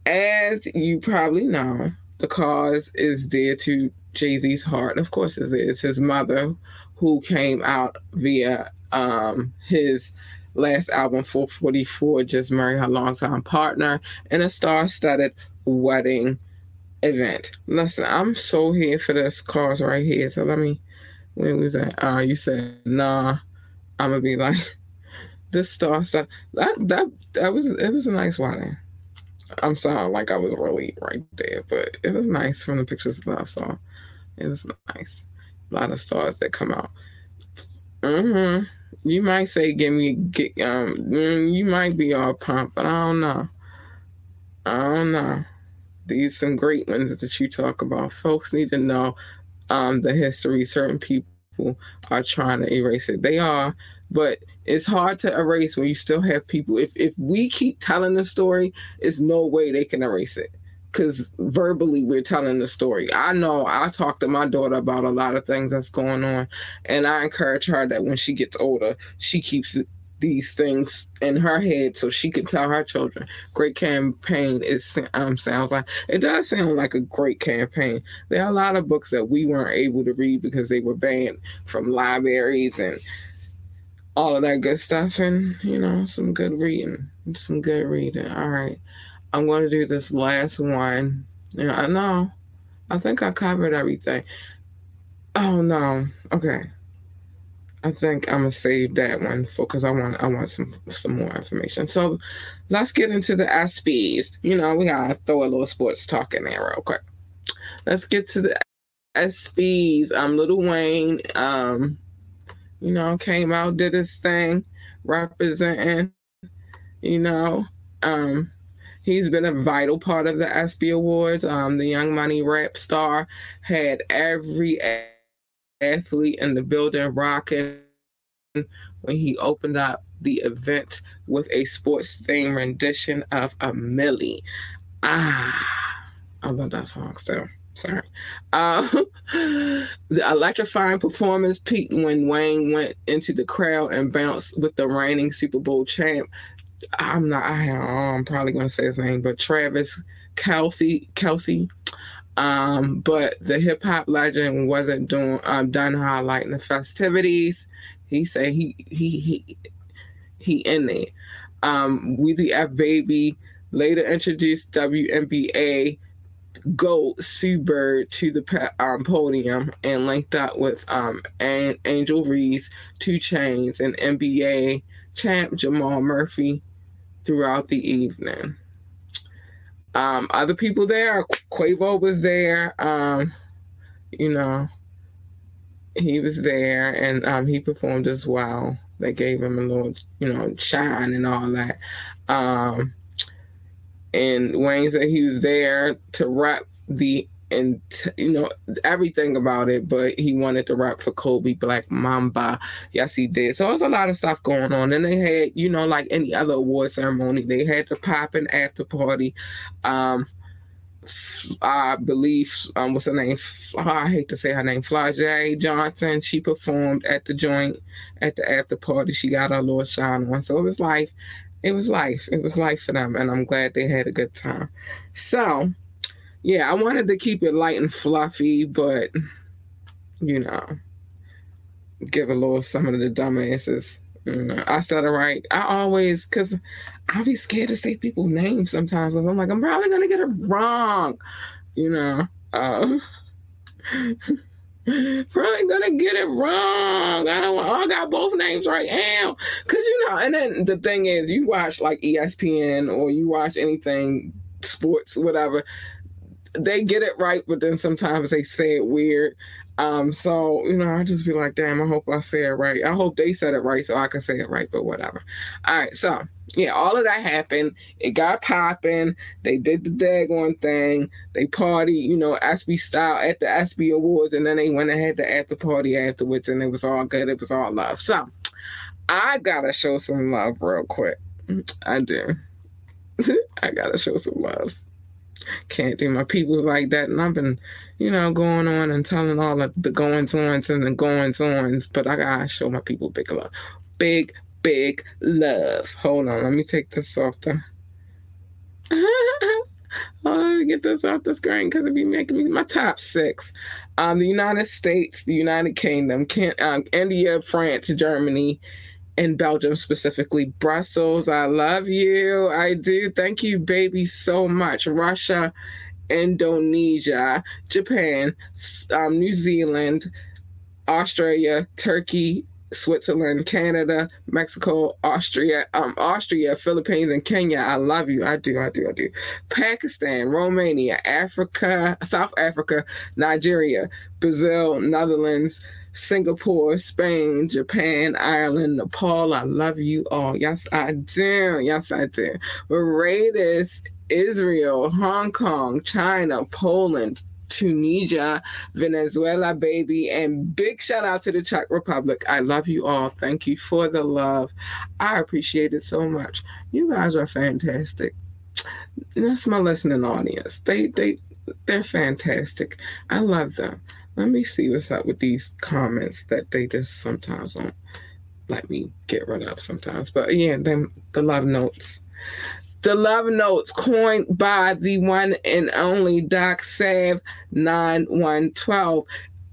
[SPEAKER 3] As you probably know, the cause is dear to Jay Z's heart. Of course, it is his mother, who came out via um, his last album, 444, just marry her longtime partner in a star studded wedding event. Listen, I'm so here for this cause right here. So let me, where was that? Uh, you said, nah, I'm gonna be like, this star studded. That, that, that was, it was a nice wedding. I'm sorry, like I was really right there, but it was nice from the pictures that I saw. It was nice. A lot of stars that come out. Mm-hmm you might say give me get um mm, you might be all pumped, but I don't know. I don't know. These some great ones that you talk about. Folks need to know um the history. Certain people are trying to erase it. They are, but it's hard to erase when you still have people. If if we keep telling the story, there's no way they can erase it because verbally we're telling the story. I know I talk to my daughter about a lot of things that's going on, and I encourage her that when she gets older, she keeps these things in her head so she can tell her children. Great campaign is um sounds like it does sound like a great campaign. There are a lot of books that we weren't able to read because they were banned from libraries and all of that good stuff and you know some good reading some good reading all right I'm going to do this last one. Yeah, I know. I think I covered everything. Oh no. Okay. I think I'm gonna save that one for because I want I want some some more information. So let's get into the ESPYs. You know, we gotta throw a little sports talk in there real quick. Let's get to the ESPYs. Um, Lil Wayne, um, you know, came out, did his thing, representing, you know, um, He's been a vital part of the ESPY Awards. Um, the Young Money rap star had every athlete in the building rocking when he opened up the event with a sports theme rendition of A Milli. Ah, I love that song still. Sorry. Uh, the electrifying performance peaked when Wayne went into the crowd and bounced with the reigning Super Bowl champ I'm not. I, am probably gonna say his name, but Travis Kelce. Kelce. Um, but the hip hop legend wasn't doing um, done highlighting the festivities. He said he he he he in there. Um, Weezy F Baby later introduced WNBA GOAT Sue Bird to the um, podium and linked up with um, Angel Reese, 2 Chainz, and NBA champ Jamal Murphy throughout the evening. Um, other people there, Quavo was there. Um, you know, he was there and um, he performed as well. They gave him a little, you know, shine and all that. Um, and Wayne said he was there to rep the and you know everything about it but he wanted to rap for kobe black mamba yes he did so there's a lot of stuff going on and they had you know like any other award ceremony they had the pop and after party um I believe um what's her name? I hate to say her name. Flau'jae Johnson. She performed at the joint at the after party. She got her little shine on. So it was life. It was life. It was life for them, and I'm glad they had a good time. So yeah, I wanted to keep it light and fluffy, but you know, give a little some of the dumbasses. I said it right. I always, cause I be scared to say people's names sometimes, cause I'm like, I'm probably gonna get it wrong. You know, uh, probably gonna get it wrong. I don't. I got both names right now, cause you know. And then the thing is, you watch like ESPN or you watch anything sports, whatever they get it right, but then sometimes they say it weird. Um, so you know, I just be like, damn, I hope I say it right. I hope they said it right so I can say it right, but whatever. All right, so yeah, all of that happened. It got popping. They did the daggone thing. They party, you know, ESPY style at the ESPY Awards, and then they went ahead the after party afterwards, and it was all good. It was all love. So I gotta show some love real quick. I do. I gotta show some love. Can't do my peoples like that. And I've been, you know, going on and telling all of the goings ons and the goings ons, but I gotta show my people big love. Big, big love. Hold on, let me take this off the. oh, let me get this off the screen because it be making me my top six. Um, the United States, the United Kingdom, can, um, India, France, Germany, in Belgium specifically. Brussels, I love you. I do. Thank you, baby, so much. Russia, Indonesia, Japan, um, New Zealand, Australia, Turkey, Switzerland, Canada, Mexico, Austria, um, Austria, Philippines, and Kenya. I love you. I do. I do. I do. Pakistan, Romania, Africa, South Africa, Nigeria, Brazil, Netherlands, Singapore, Spain, Japan, Ireland, Nepal. I love you all. Yes, I do. Yes, I do. Raiders, Israel, Hong Kong, China, Poland, Tunisia, Venezuela, baby, and big shout out to the Czech Republic. I love you all. Thank you for the love. I appreciate it so much. You guys are fantastic. That's my listening audience. They they they're fantastic. I love them. Let me see what's up with these comments that they just sometimes don't let me get rid of sometimes. But yeah, them the love notes. The love notes coined by the one and only Doc Sav 9112,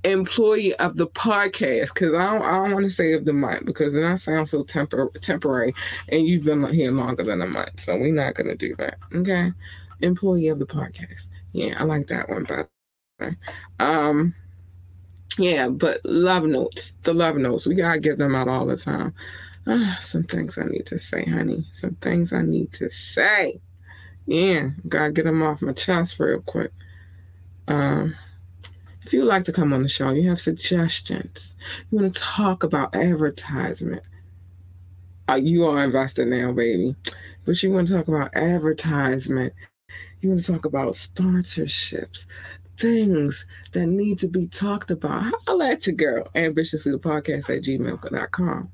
[SPEAKER 3] employee of the podcast. Because I don't, I don't want to say of the month because then I sound so tempor- temporary and you've been here longer than a month. So we're not going to do that. Okay. Employee of the podcast. Yeah, I like that one better. Um, yeah, but love notes, the love notes, we gotta give them out all the time. Ah, some things I need to say, honey. Some things I need to say. Yeah, gotta get them off my chest real quick. Um, if you'd like to come on the show, you have suggestions, you want to talk about advertisement. Uh, you are invested now, baby. But you want to talk about advertisement. You want to talk about sponsorships, things that need to be talked about, holla at your girl, ambitiously the podcast at gmail.com.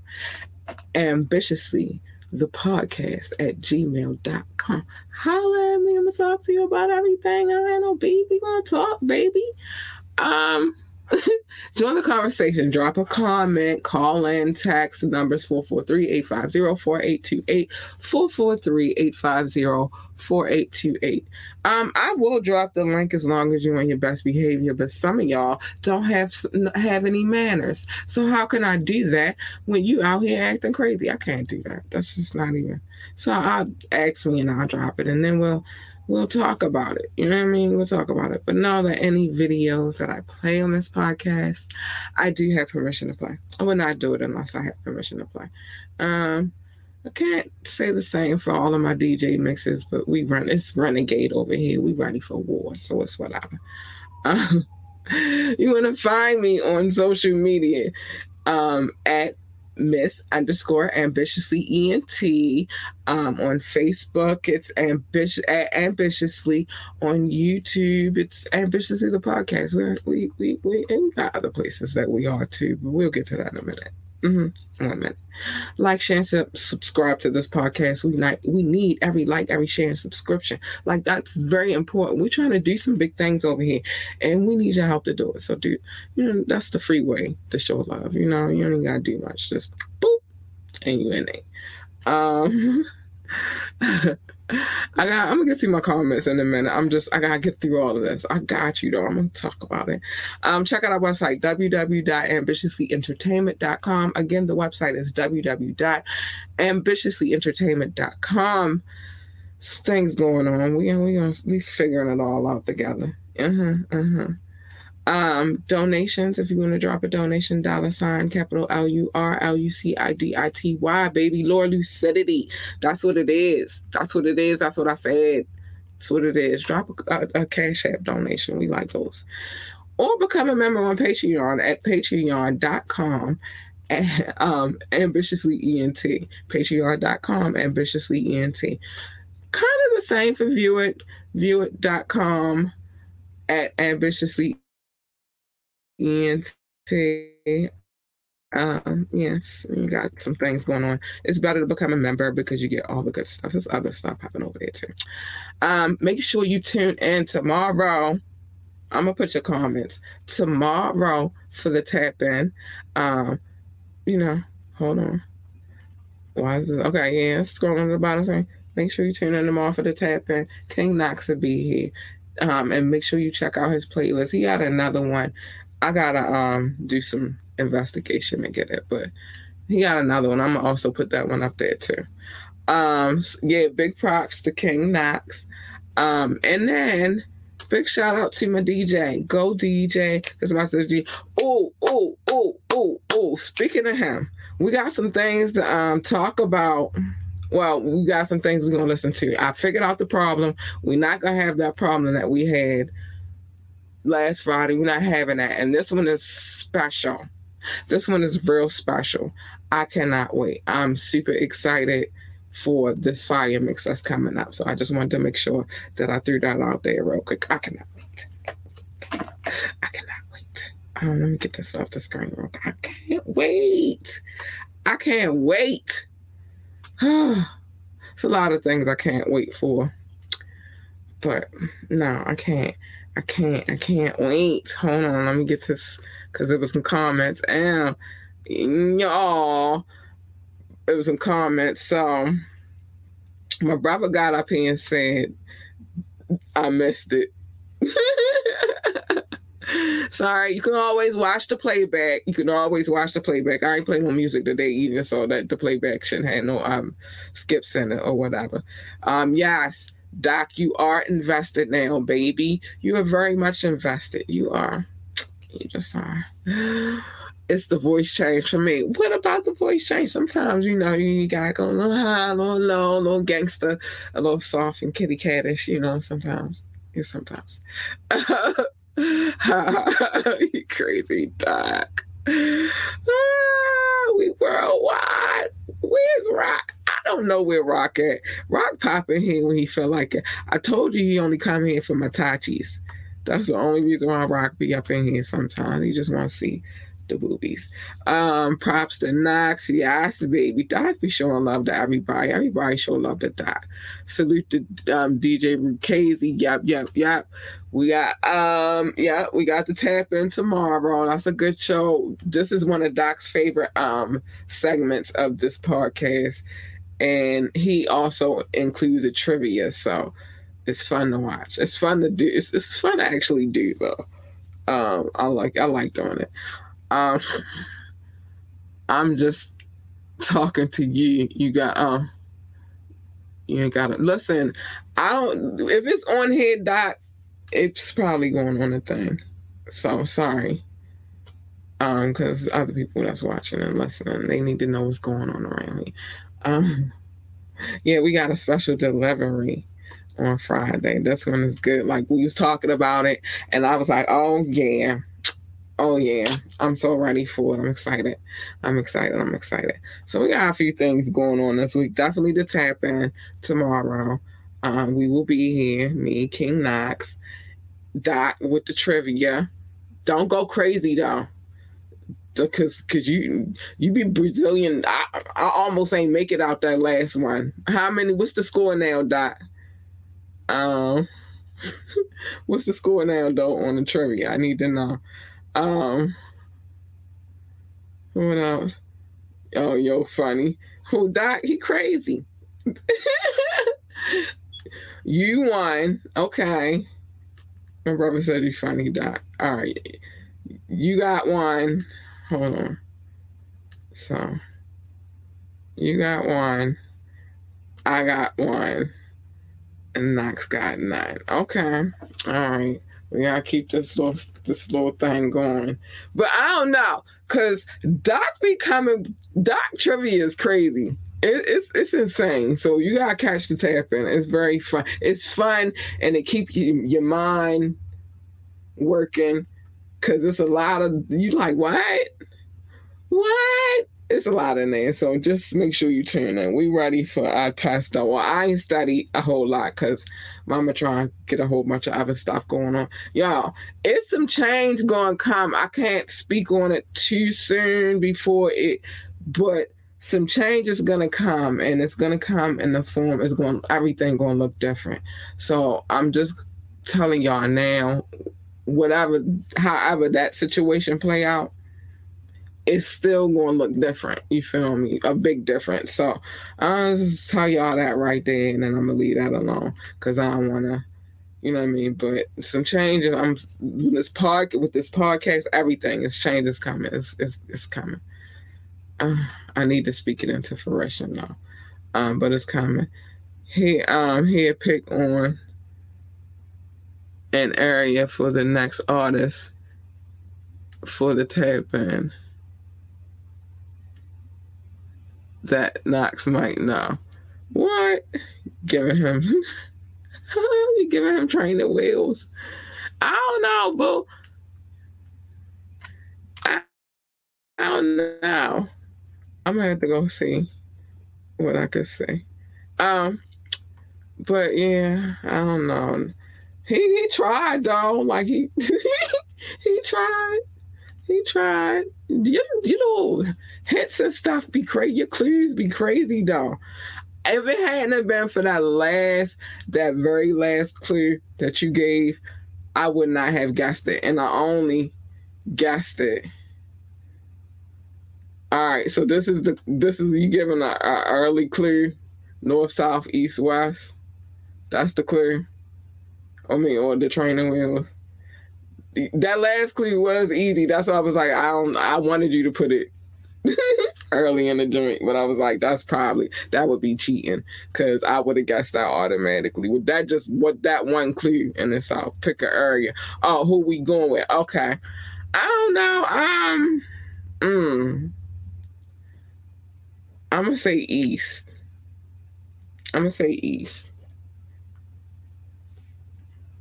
[SPEAKER 3] Ambitiously the podcast at gmail.com. Holla at me. I'm gonna talk to you about everything. I ain't no baby. We gonna talk, baby. Um join the conversation. Drop a comment, call in, text. The numbers 443-850-4828, 443-850 4828. Um, I will drop the link as long as you're on your best behavior, but some of y'all don't have have any manners. So how can I do that when you out here acting crazy? I can't do that. That's just not even. So I'll ask me and I'll drop it, and then we'll we'll talk about it. You know what I mean? We'll talk about it. But know that any videos that I play on this podcast, I do have permission to play. I would not do it unless I have permission to play. Um, I can't say the same for all of my DJ mixes, but we run it's renegade over here. We ready for war, so it's whatever. Um, you want to find me on social media um, at Miss underscore ambitiously ENT. Um, on Facebook, it's ambitious ambitiously. On YouTube, it's ambitiously the podcast. We're, we we we and we got other places that we are too, but we'll get to that in a minute. Mm-hmm. One minute. Like, share, and subscribe to this podcast. We not, we need every like, every share, and subscription. Like that's very important. We're trying to do some big things over here, and we need your help to do it. So, dude, you know that's the free way to show love. You know, you don't gotta do much. Just boop, and you in it. Um. I got. I'm gonna get to my comments in a minute. I'm just. I gotta get through all of this. I got you though. I'm gonna talk about it. Um, check out our website www.ambitiouslyentertainment.com. Again, the website is www.ambitiouslyentertainment.com. Things going on. We we we figuring it all out together. Uh huh. Uh huh. Um, donations, if you want to drop a donation, dollar sign, capital L U R L U C I D I T Y, baby, Lord Lucidity. That's what it is. That's what it is. That's what I said. That's what it is. Drop a, a, a Cash App donation. We like those. or become a member on Patreon at patreon.com and, um, ambitiously ENT. Patreon.com ambitiously ENT. Kind of the same for Viewit, viewit.com at ambitiously ENT. Um, yes, you got some things going on. It's better to become a member because you get all the good stuff. There's other stuff happening over there too. Um, make sure you tune in tomorrow. I'm gonna put your comments tomorrow for the tap in. Um, you know, hold on. Why is this? Okay, yeah, scrolling to the bottom. Saying, make sure you tune in tomorrow for the tap in. King Knox will be here. Um, and make sure you check out his playlist. He got another one. I gotta um do some investigation and get it. But he got another one. I'm gonna also put that one up there too. Um, yeah, big props to King Knox. Um, and then big shout out to my DJ, Go DJ, because my DJ. Oh, oh, oh, oh, oh. Speaking of him, we got some things to um talk about. Well, we got some things we're gonna listen to. I figured out the problem. We're not gonna have that problem that we had last Friday. We're not having that, and this one is special. This one is real special. I cannot wait. I'm super excited for this fire mix that's coming up. So I just wanted to make sure that I threw that out there real quick. I cannot wait. I cannot wait. Um, let me get this off the screen real quick. I can't wait. I can't wait. it's a lot of things I can't wait for. But no, I can't. I can't. I can't wait. Hold on. Let me get this because there was some comments and y'all, it was some comments. So my brother got up here and said, I missed it. Sorry, you can always watch the playback. You can always watch the playback. I ain't playing no music today either, so that the playback shouldn't have no um skips in it or whatever. Um, yes, Doc, you are invested now, baby. You are very much invested. You are. You just are. It's the voice change for me. What about the voice change? Sometimes, you know, you gotta go a little high, a little low, a little gangster, a little soft and kitty catish, you know, sometimes. Yeah, sometimes. you crazy doc. Ah, we worldwide. Where's Rock? I don't know where Rock at. Rock popping here when he felt like it. I told you he only come here for my tachis. That's the only reason why Rock be up in here sometimes. He just want to see the boobies. Um, props to Knox. Yes, baby. Doc be showing love to everybody. Everybody show love to Doc. Salute to um, DJ Rukazy. Yep, yep, yep. We got um, yeah, we got to tap in tomorrow. That's a good show. This is one of Doc's favorite um segments of this podcast. And he also includes a trivia. So it's fun to watch. It's fun to do. It's, it's fun to actually do though. Um, I like I like doing it. Um, I'm just talking to you. You got um, you ain't got to listen. I don't. If it's on here, dot, it's probably going on a thing. So sorry. Um, because other people that's watching and listening, they need to know what's going on around me. Um, yeah, we got a special delivery on Friday. This one is good. Like we was talking about it, and I was like, oh yeah. Oh yeah, I'm so ready for it. I'm excited. I'm excited. I'm excited. So we got a few things going on this week. Definitely the tap in tomorrow. Um, we will be here. Me, King Knox, Dot with the trivia. Don't go crazy though, because because you you be Brazilian. I, I almost ain't make it out that last one. How many? What's the score now, Dot? Um, what's the score now though on the trivia? I need to know. Um, what else? Oh, yo, funny. Who died? He crazy. you won. Okay. My brother said he funny. died. All right. You got one. Hold on. So, you got one. I got one and Knox got nine. Okay. All right. We gotta keep this little this little thing going. But I don't know. Cause Doc becoming Doc trivia is crazy. It, it's it's insane. So you gotta catch the tap in. It's very fun. It's fun and it keeps you, your mind working. Cause it's a lot of you like what? What? It's a lot in there. So just make sure you tune in. We ready for our test though. Well, I ain't study a whole lot because mama trying to get a whole bunch of other stuff going on. Y'all, it's some change going to come. I can't speak on it too soon before it, but some change is gonna come and it's gonna come in the form it's going everything gonna look different so i'm just telling y'all now whatever however that situation play out it's still going to look different. You feel me? A big difference. So I'll just tell y'all that right there, and then I'm gonna leave that alone because I don't want to, you know what I mean. But some changes. I'm this park with this podcast. Everything is change is coming. It's it's, it's coming. Uh, I need to speak it into fruition now, um, but it's coming. He um he had picked on an area for the next artist for the tap band that Knox might know. What? Giving him you giving him training wheels. I don't know, boo. I, I don't know. I'm gonna have to go see what I could say. Um, but yeah, I don't know. He he tried though. Like he he tried. He tried. You, you know, hits and stuff be crazy. Your clues be crazy though. If it hadn't been for that last, that very last clue that you gave, I would not have guessed it. And I only guessed it. All right, so this is the this is you giving an early clue, north, south, east, west. That's the clue. I mean, or the training wheels that last clue was easy. That's why I was like, I don't. I wanted you to put it early in the joint, but I was like, that's probably that would be cheating because I would have guessed that automatically. With that, just what that one clue in the south, pick an area. Oh, who we going with? Okay, I don't know. Um, mm, I'm gonna say east. I'm gonna say east.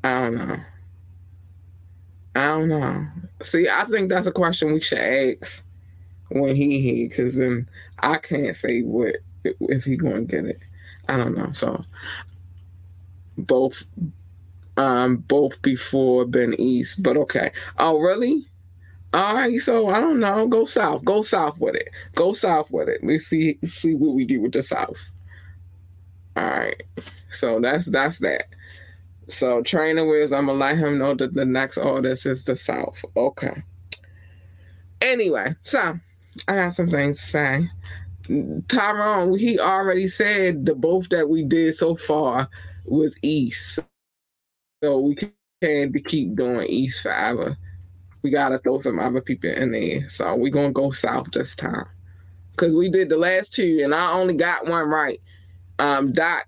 [SPEAKER 3] I don't know. I don't know. See, I think that's a question we should ask when he here, because then I can't say what if he gonna get it. I don't know. So both, um, both before Ben East, but okay. Oh, really? All right. So I don't know. Go south. Go south with it. Go south with it. Let's see see what we do with the south. All right. So that's that's that. So trainer wheels, I'm gonna let him know that the next artist is the South. Okay. Anyway, so I got some things to say. Tyrone, he already said the both that we did so far was East. So we can't keep doing East forever. We gotta throw some other people in there. So we're gonna go South this time. Cause we did the last two and I only got one right. Um Doc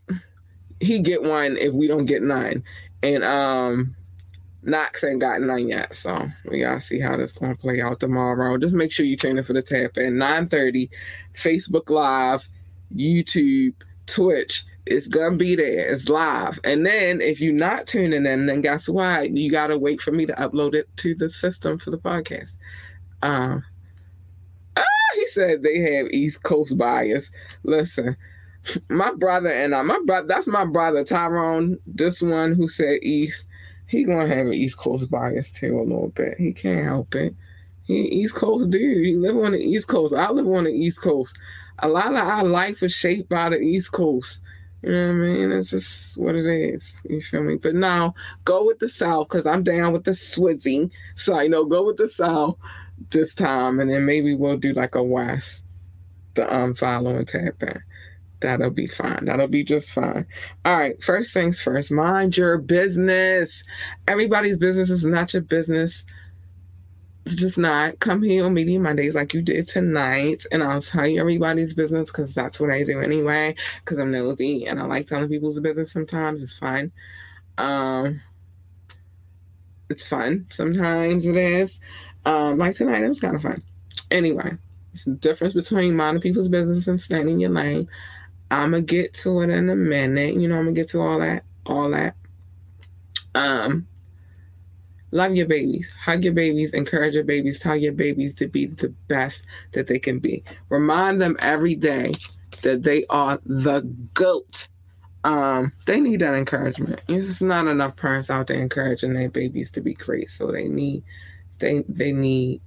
[SPEAKER 3] he get one if we don't get nine. And um Knox ain't got none yet. So we gotta see how this gonna play out tomorrow. Just make sure you tune in for the tap at 9:30, Facebook Live, YouTube, Twitch. It's gonna be there. It's live. And then if you're not tuning in, then guess what? You gotta wait for me to upload it to the system for the podcast. Um ah, he said they have East Coast bias. Listen, my brother and I, my brother, that's my brother Tyrone. This one who said East, he gonna have an East Coast bias too a little bit. He can't help it. He East Coast dude. He live on the East Coast. I live on the East Coast. A lot of our life is shaped by the East Coast. You know what I mean? It's just what it is. You feel me? But now go with the South because I'm down with the Swizzy. So you know, go with the South this time, and then maybe we'll do like a West, the um following tap in. That'll be fine. That'll be just fine. All right. First things first, mind your business. Everybody's business is not your business. It's just not. Come here on Media Mondays like you did tonight, and I'll tell you everybody's business because that's what I do anyway. Because I'm nosy and I like telling people's business sometimes. It's fun. Um, it's fun. Sometimes it is. Um, like tonight, it was kind of fun. Anyway, it's the difference between minding people's business and staying in your lane. I'm gonna get to it in a minute. You know, I'm gonna get to all that, all that. Um, Love your babies, hug your babies, encourage your babies, tell your babies to be the best that they can be. Remind them every day that they are the GOAT. Um, they need that encouragement. There's not enough parents out there encouraging their babies to be great. So they need they they need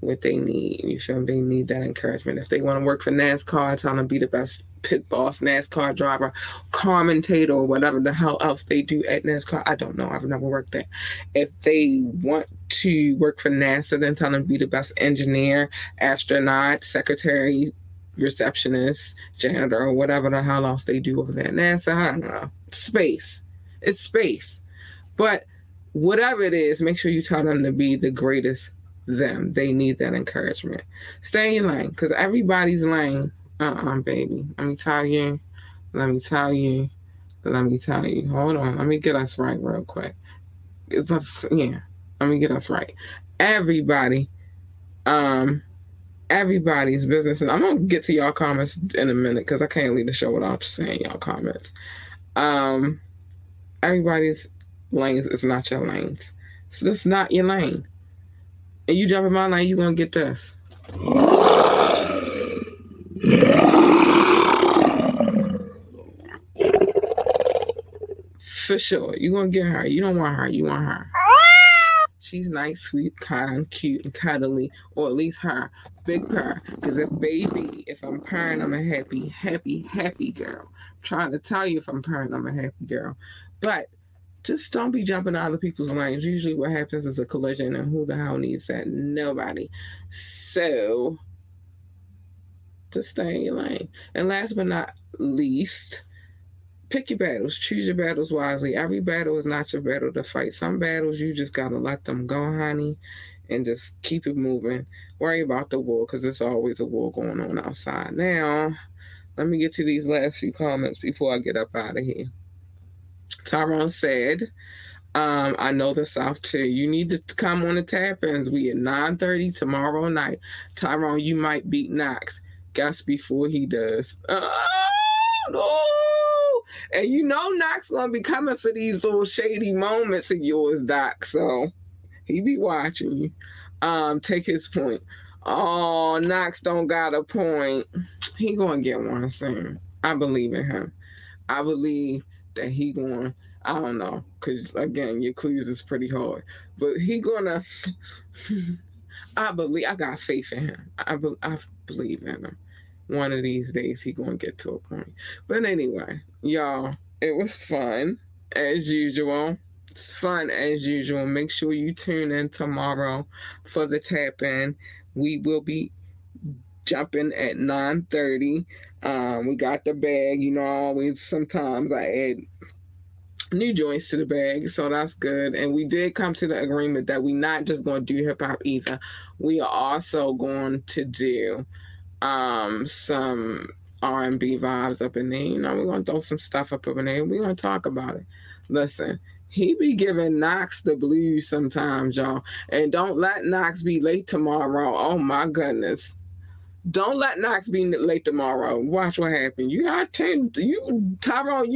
[SPEAKER 3] what they need. You feel me? They need that encouragement. If they want to work for NASCAR, tell them to be the best pit boss, NASCAR driver, commentator, or whatever the hell else they do at NASCAR. I don't know. I've never worked there. If they want to work for NASA, then tell them to be the best engineer, astronaut, secretary, receptionist, janitor, or whatever the hell else they do over there at NASA. I don't know. Space. It's space. But whatever it is, make sure you tell them to be the greatest them. They need that encouragement. Stay in line because everybody's lane. Uh uh-uh, uh baby. Let me tell you. Let me tell you. Let me tell you. Hold on. Let me get us right real quick. It's us, yeah. Let me get us right. Everybody, um, everybody's business. And I'm gonna get to y'all comments in a minute because I can't leave the show without saying y'all comments. Um, everybody's lanes is not your lanes. It's just not your lane and you jump in my lane, you're gonna get this. Sure. You're gonna get her. You don't want her, you want her. She's nice, sweet, kind, cute, and cuddly, or at least her. Big purr. Because if baby, if I'm purring, I'm a happy, happy, happy girl. I'm trying to tell you if I'm purring, I'm a happy girl. But just don't be jumping other people's lanes. Usually, what happens is a collision, and who the hell needs that? Nobody. So, just stay in your lane. And last but not least, pick your battles. Choose your battles wisely. Every battle is not your battle to fight. Some battles you just gotta let them go, honey, and just keep it moving. Worry about the war because there's always a war going on outside. Now, let me get to these last few comments before I get up out of here. Tyrone said, um, I know the South too. You need to come on the tap ins. We at 9:30 tomorrow night. Tyrone, you might beat Knox. Guess before he does. Oh, no. And you know Knox gonna be coming for these little shady moments of yours, Doc. So he be watching you. Um, take his point. Oh, Knox don't got a point. He gonna get one soon. I believe in him. I believe that he going I don't know, because again, your clues is pretty hard, but he gonna. I believe I got faith in him. I, be, I believe in him. One of these days he gonna get to a point. But anyway, y'all, it was fun as usual. It's fun as usual. Make sure you tune in tomorrow for the tap in. We will be jumping at 9:30. Um, we got the bag. You know, always sometimes I add new joints to the bag, so that's good. And we did come to the agreement that we're not just going to do hip hop either. We are also going to do um some R and B vibes up in there. You know, we're gonna throw some stuff up in there. We're gonna talk about it. Listen, he be giving Knox the blues sometimes, y'all. And don't let Knox be late tomorrow. Oh my goodness. Don't let Knox be late tomorrow. Watch what happens. You got ten. You Tyrone.